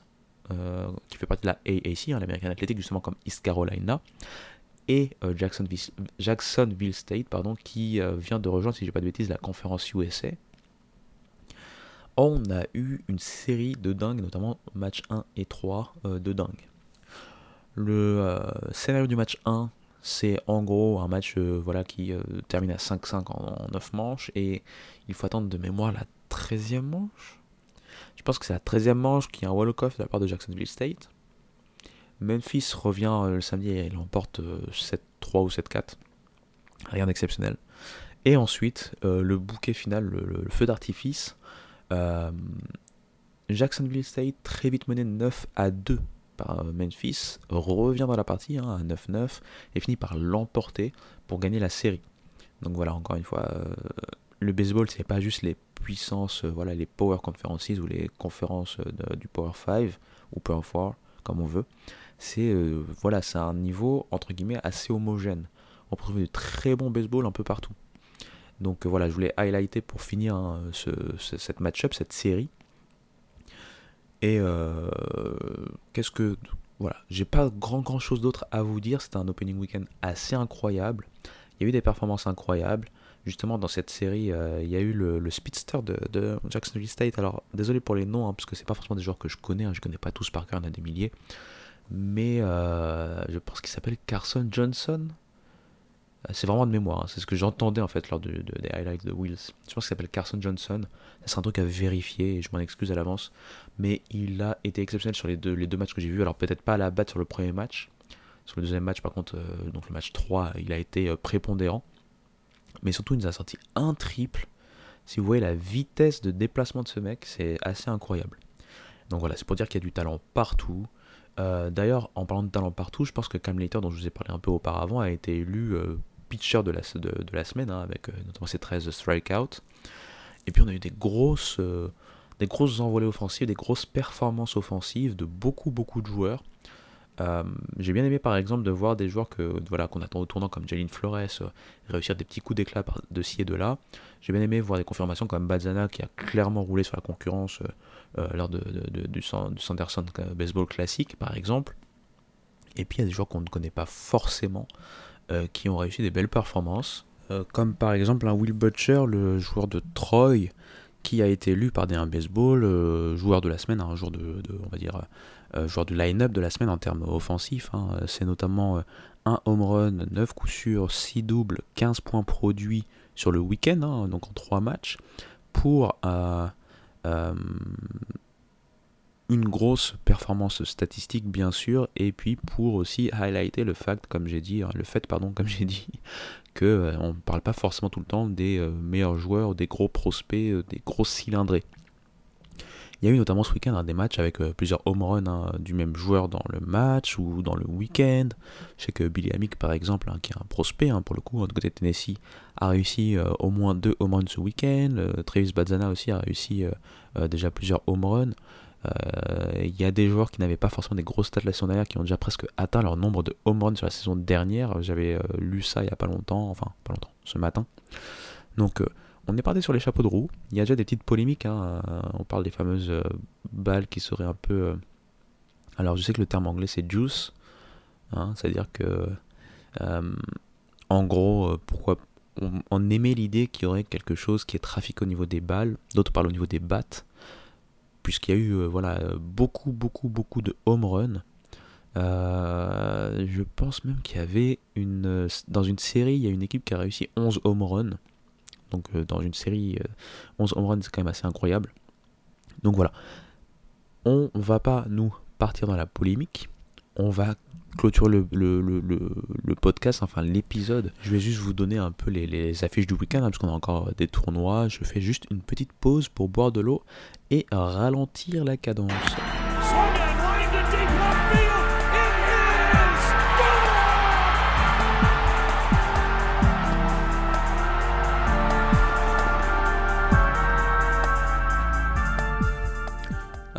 qui fait partie de la AAC, hein, l'American Athletic, justement comme East Carolina, et Jacksonville, State, pardon, qui vient de rejoindre, si je dis pas de bêtises, la conférence USA. On a eu une série de dingues, notamment match 1 et 3 de dingues. Le scénario du match 1, c'est en gros un match euh, voilà, qui euh, termine à 5-5 en, 9 manches et il faut attendre de mémoire la 13e manche. Je pense que c'est la 13e manche qui est un walk-off de la part de Jacksonville State. Memphis revient euh, le samedi et il emporte 7-3 ou 7-4. Rien d'exceptionnel. Et ensuite, le bouquet final, le, feu d'artifice. Jacksonville State très vite mené 9 à 2 euh, Memphis, revient dans la partie hein, à 9-9 et finit par l'emporter pour gagner la série. Donc voilà, encore une fois, euh, le baseball, c'est pas juste les puissances, euh, voilà, les Power Conferences ou les conférences du Power 5 ou Power 4, comme on veut. C'est voilà, c'est un niveau entre guillemets assez homogène. On peut trouver du très bon baseball un peu partout. Donc voilà, je voulais highlighter pour finir hein, cette match-up, cette série. Et euh, qu'est-ce que. Voilà, j'ai pas grand grand chose d'autre à vous dire. C'était un opening weekend assez incroyable. Il y a eu des performances incroyables. Justement, dans cette série, euh, il y a eu le, speedster de, Jacksonville State. Alors, désolé pour les noms, hein, parce que c'est pas forcément des joueurs que je connais. Hein, je connais pas tous par cœur, il y en a des milliers. Mais euh, je pense qu'il s'appelle Carson Johnson. Euh, c'est vraiment de mémoire, hein. c'est ce que j'entendais en fait lors de, des highlights de Wills. Je pense qu'il s'appelle Carson Johnson. C'est un truc à vérifier et je m'en excuse à l'avance. Mais il a été exceptionnel sur les deux, les deux matchs que j'ai vus. Alors peut-être pas à la batte sur le premier match. Sur le deuxième match, par contre, euh, donc le match 3, il a été euh, prépondérant. Mais surtout, il nous a sorti un triple. si vous voyez la vitesse de déplacement de ce mec, c'est assez incroyable. Donc voilà, c'est pour dire qu'il y a du talent partout. D'ailleurs, en parlant de talent partout, je pense que Cam Later, dont je vous ai parlé un peu auparavant, a été élu pitcher de la, de, la semaine, hein, avec euh, notamment ses 13 strikeouts. Et puis on a eu des grosses, des grosses envolées offensives, des grosses performances offensives de beaucoup, beaucoup de joueurs. J'ai bien aimé par exemple de voir des joueurs que voilà qu'on attend au tournant comme Jalin Flores réussir des petits coups d'éclat de ci et de là. J'ai bien aimé voir des confirmations comme Bazana qui a clairement roulé sur la concurrence euh, lors de, du, Sanderson Baseball Classic, par exemple. Et puis il y a des joueurs qu'on ne connaît pas forcément, euh, qui ont réussi des belles performances, euh, comme par exemple un Will Butcher, le joueur de Troy, qui a été élu par des 1 baseball joueur de la semaine, un jour de, on va dire, joueur du line-up de la semaine en termes offensifs. Hein. C'est notamment un home run, 9 coups sûrs, 6 doubles, 15 points produits sur le week-end, hein, donc en 3 matchs, pour euh, une grosse performance statistique bien sûr et puis pour aussi highlighter le fait comme j'ai dit le fait pardon comme j'ai dit que euh, on parle pas forcément tout le temps des euh, meilleurs joueurs des gros prospects des grosses cylindrées il y a eu notamment ce week-end des matchs avec euh, plusieurs home runs hein, du même joueur dans le match ou dans le week-end. Je sais que Billy Amick, par exemple, hein, qui est un prospect hein, pour le coup, de côté Tennessee, a réussi euh, au moins deux home runs ce week-end. Euh, Travis Bazzana aussi a réussi déjà plusieurs home runs. Il y a des joueurs qui n'avaient pas forcément des grosses stats la saison dernière qui ont déjà presque atteint leur nombre de home runs sur la saison dernière. J'avais lu ça il n'y a pas longtemps, enfin pas longtemps, ce matin. Donc on est parti sur les chapeaux de roue. Il y a déjà des petites polémiques. Hein. Euh, on parle des fameuses euh, balles qui seraient un peu. Euh, alors, je sais que le terme anglais c'est juice. Hein. C'est-à-dire que. en gros, pourquoi. On, aimait l'idée qu'il y aurait quelque chose qui est trafic au niveau des balles. D'autres parlent au niveau des battes. Puisqu'il y a eu voilà, beaucoup, beaucoup, beaucoup de home runs. je pense même qu'il y avait une. Dans une série, il y a une équipe qui a réussi 11 home runs. Donc euh, dans une série, 11 euh, home runs, c'est quand même assez incroyable. Donc voilà. On va pas nous partir dans la polémique. On va clôturer le, podcast, enfin l'épisode. Je vais juste vous donner un peu les, affiches du week-end, hein, parce qu'on a encore des tournois. Je fais juste une petite pause pour boire de l'eau et ralentir la cadence.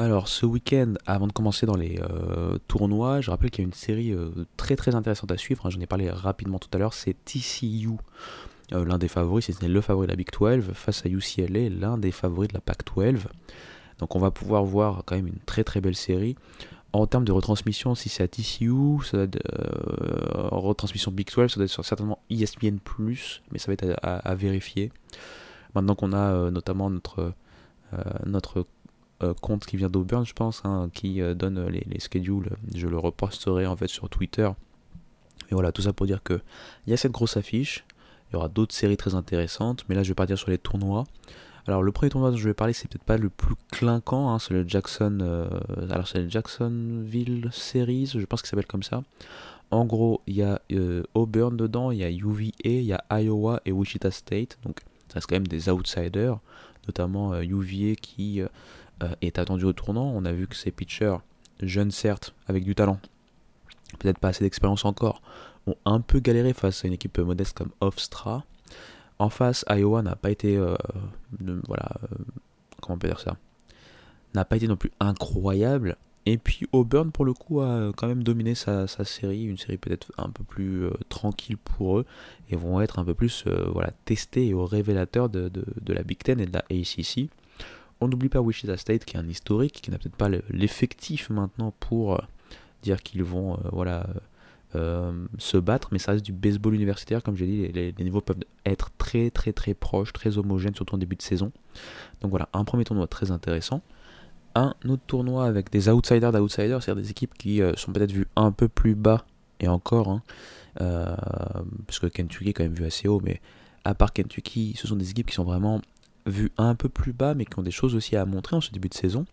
Alors ce week-end, avant de commencer dans les euh, tournois, je rappelle qu'il y a une série euh, très très intéressante à suivre, hein, j'en ai parlé rapidement tout à l'heure, c'est TCU, euh, l'un des favoris, c'est le favori de la Big 12, face à UCLA, l'un des favoris de la Pac 12. Donc on va pouvoir voir quand même une très très belle série. En termes de retransmission, si c'est à TCU, ça doit retransmission Big 12, ça doit être certainement ESPN+, mais ça va être à, vérifier. Maintenant qu'on a notamment notre, compte qui vient d'Auburn, je pense, hein, qui euh, donne les, schedules. Je le reposterai en fait sur Twitter. Et voilà, tout ça pour dire que il y a cette grosse affiche. Il y aura d'autres séries très intéressantes, mais là je vais partir sur les tournois. Alors le premier tournoi dont je vais parler, c'est peut-être pas le plus clinquant, hein, c'est le Jackson. Euh, alors c'est le Jacksonville Series, je pense qu'il s'appelle comme ça. En gros, il y a Auburn dedans, il y a UVA, il y a Iowa et Wichita State. Donc ça reste quand même des outsiders, notamment UVA qui euh, est attendu au tournant. On a vu que ces pitchers, jeunes certes, avec du talent, peut-être pas assez d'expérience encore, ont un peu galéré face à une équipe modeste comme Hofstra. En face, Iowa n'a pas été, euh, voilà, euh, comment on peut dire ça, n'a pas été non plus incroyable. Et puis Auburn, pour le coup, a quand même dominé sa, série, une série peut-être un peu plus tranquille pour eux, et vont être un peu plus voilà, testés et au révélateur de, de, la Big Ten et de la ACC. On n'oublie pas Wichita State qui est un historique, qui n'a peut-être pas l'effectif maintenant pour euh, dire qu'ils vont euh, voilà, euh, se battre, mais ça reste du baseball universitaire, comme j'ai dit, les, niveaux peuvent être très très très proches, très homogènes, surtout en début de saison. Donc voilà, un premier tournoi très intéressant. Un autre tournoi avec des outsiders d'outsiders, c'est-à-dire des équipes qui sont peut-être vues un peu plus bas, et encore, hein, parce que Kentucky est quand même vu assez haut, mais à part Kentucky, ce sont des équipes qui sont vraiment vu un peu plus bas, mais qui ont des choses aussi à montrer en ce début de saison.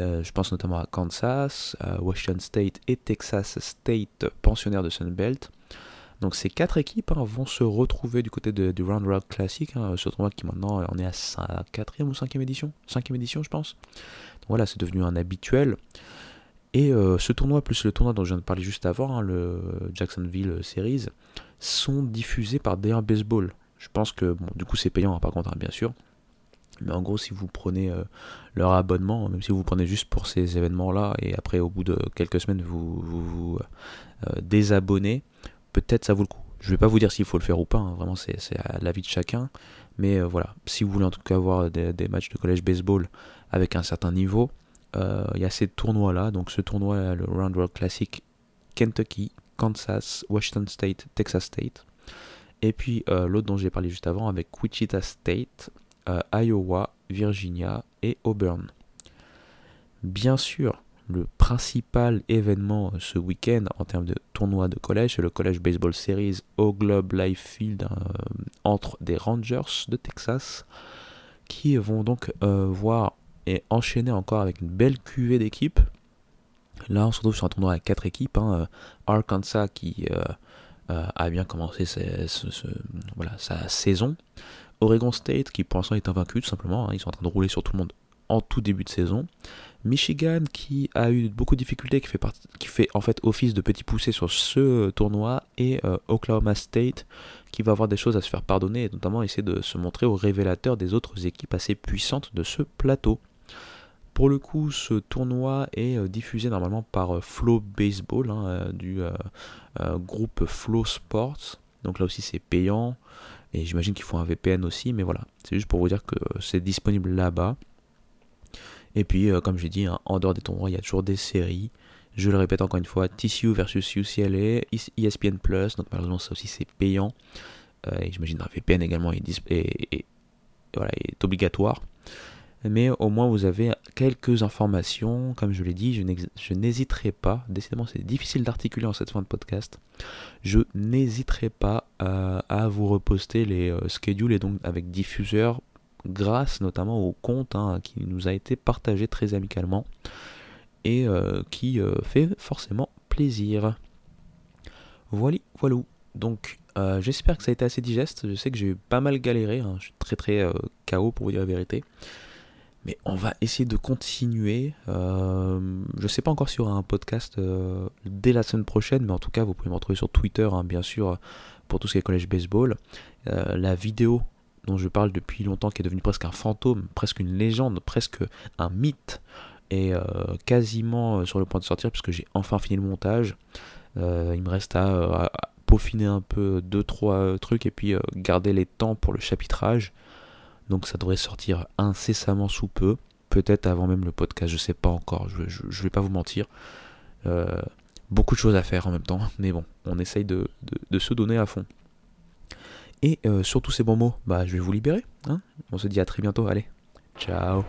Euh, je pense notamment à Kansas, à Washington State et Texas State, pensionnaires de Sunbelt. Donc ces quatre équipes hein, vont se retrouver du côté du Round Rock Classic, hein, ce tournoi qui maintenant on est à sa quatrième ou cinquième édition, cinquième édition je pense. Voilà, c'est devenu un habituel. Et euh, ce tournoi plus le tournoi dont je viens de parler juste avant, hein, le Jacksonville Series, sont diffusés par DR Baseball. Je pense que du coup c'est payant par contre bien sûr. Mais en gros, si vous prenez euh, leur abonnement, même si vous prenez juste pour ces événements-là, et après au bout de quelques semaines vous vous, euh, désabonnez, peut-être ça vaut le coup. Je ne vais pas vous dire s'il faut le faire ou pas, hein, vraiment c'est à l'avis de chacun. Mais euh, voilà, si vous voulez en tout cas avoir des, matchs de collège baseball avec un certain niveau, il y a ces tournois-là. Donc ce tournoi, le Round World Classic, Kentucky, Kansas, Washington State, Texas State. Et puis l'autre dont j'ai parlé juste avant avec Wichita State, Iowa, Virginia et Auburn. Bien sûr, le principal événement ce week-end en termes de tournoi de collège, c'est le College Baseball Series au Globe Life Field euh, entre des Rangers de Texas qui vont donc euh, voir et enchaîner encore avec une belle cuvée d'équipes. Là, on se retrouve sur un tournoi avec quatre équipes. Hein, euh, Arkansas qui a bien commencé sa saison. Oregon State qui pour l'instant est invaincu tout simplement, hein. ils sont en train de rouler sur tout le monde en tout début de saison. Michigan qui a eu beaucoup de difficultés, qui fait, en fait office de petit poussé sur ce tournoi, et euh, Oklahoma State qui va avoir des choses à se faire pardonner et notamment essayer de se montrer au révélateur des autres équipes assez puissantes de ce plateau. Pour le coup, ce tournoi est euh, diffusé normalement par euh, Flow Baseball hein, du groupe Flow Sports. Donc là aussi c'est payant. Et j'imagine qu'il faut un VPN aussi, mais voilà. C'est juste pour vous dire que c'est disponible là-bas. Et puis, euh, comme j'ai dit, hein, en dehors des tournois, il y a toujours des séries. Je le répète encore une fois, TCU versus UCLA, ESPN Plus, donc malheureusement ça aussi c'est payant. Euh, et j'imagine un VPN également est obligatoire mais au moins vous avez quelques informations. Comme je l'ai dit, je n'hésiterai pas, décidément c'est difficile d'articuler en cette fin de podcast, je n'hésiterai pas euh, à, vous reposter les euh, schedules et donc avec diffuseur grâce notamment au compte hein, qui nous a été partagé très amicalement et euh, qui fait forcément plaisir. Voilà, voilà. Donc j'espère que ça a été assez digeste. Je sais que j'ai eu pas mal galéré. Hein. Je suis très très KO pour vous dire la vérité. Mais on va essayer de continuer. Euh, je ne sais pas encore s'il y aura un podcast euh, dès la semaine prochaine, mais en tout cas, vous pouvez me retrouver sur Twitter, hein, bien sûr, pour tout ce qui est collège baseball. Euh, la vidéo dont je parle depuis longtemps, qui est devenue presque un fantôme, presque une légende, presque un mythe, est quasiment sur le point de sortir, puisque j'ai enfin fini le montage. il me reste à, peaufiner un peu 2-3 trucs et puis garder les temps pour le chapitrage. Donc ça devrait sortir incessamment sous peu, peut-être avant même le podcast, je sais pas encore, je, je, vais pas vous mentir. Euh, beaucoup de choses à faire en même temps, mais bon, on essaye de, se donner à fond. Et euh, sur tous ces bons mots, bah, je vais vous libérer. Hein on se dit à très bientôt, allez, ciao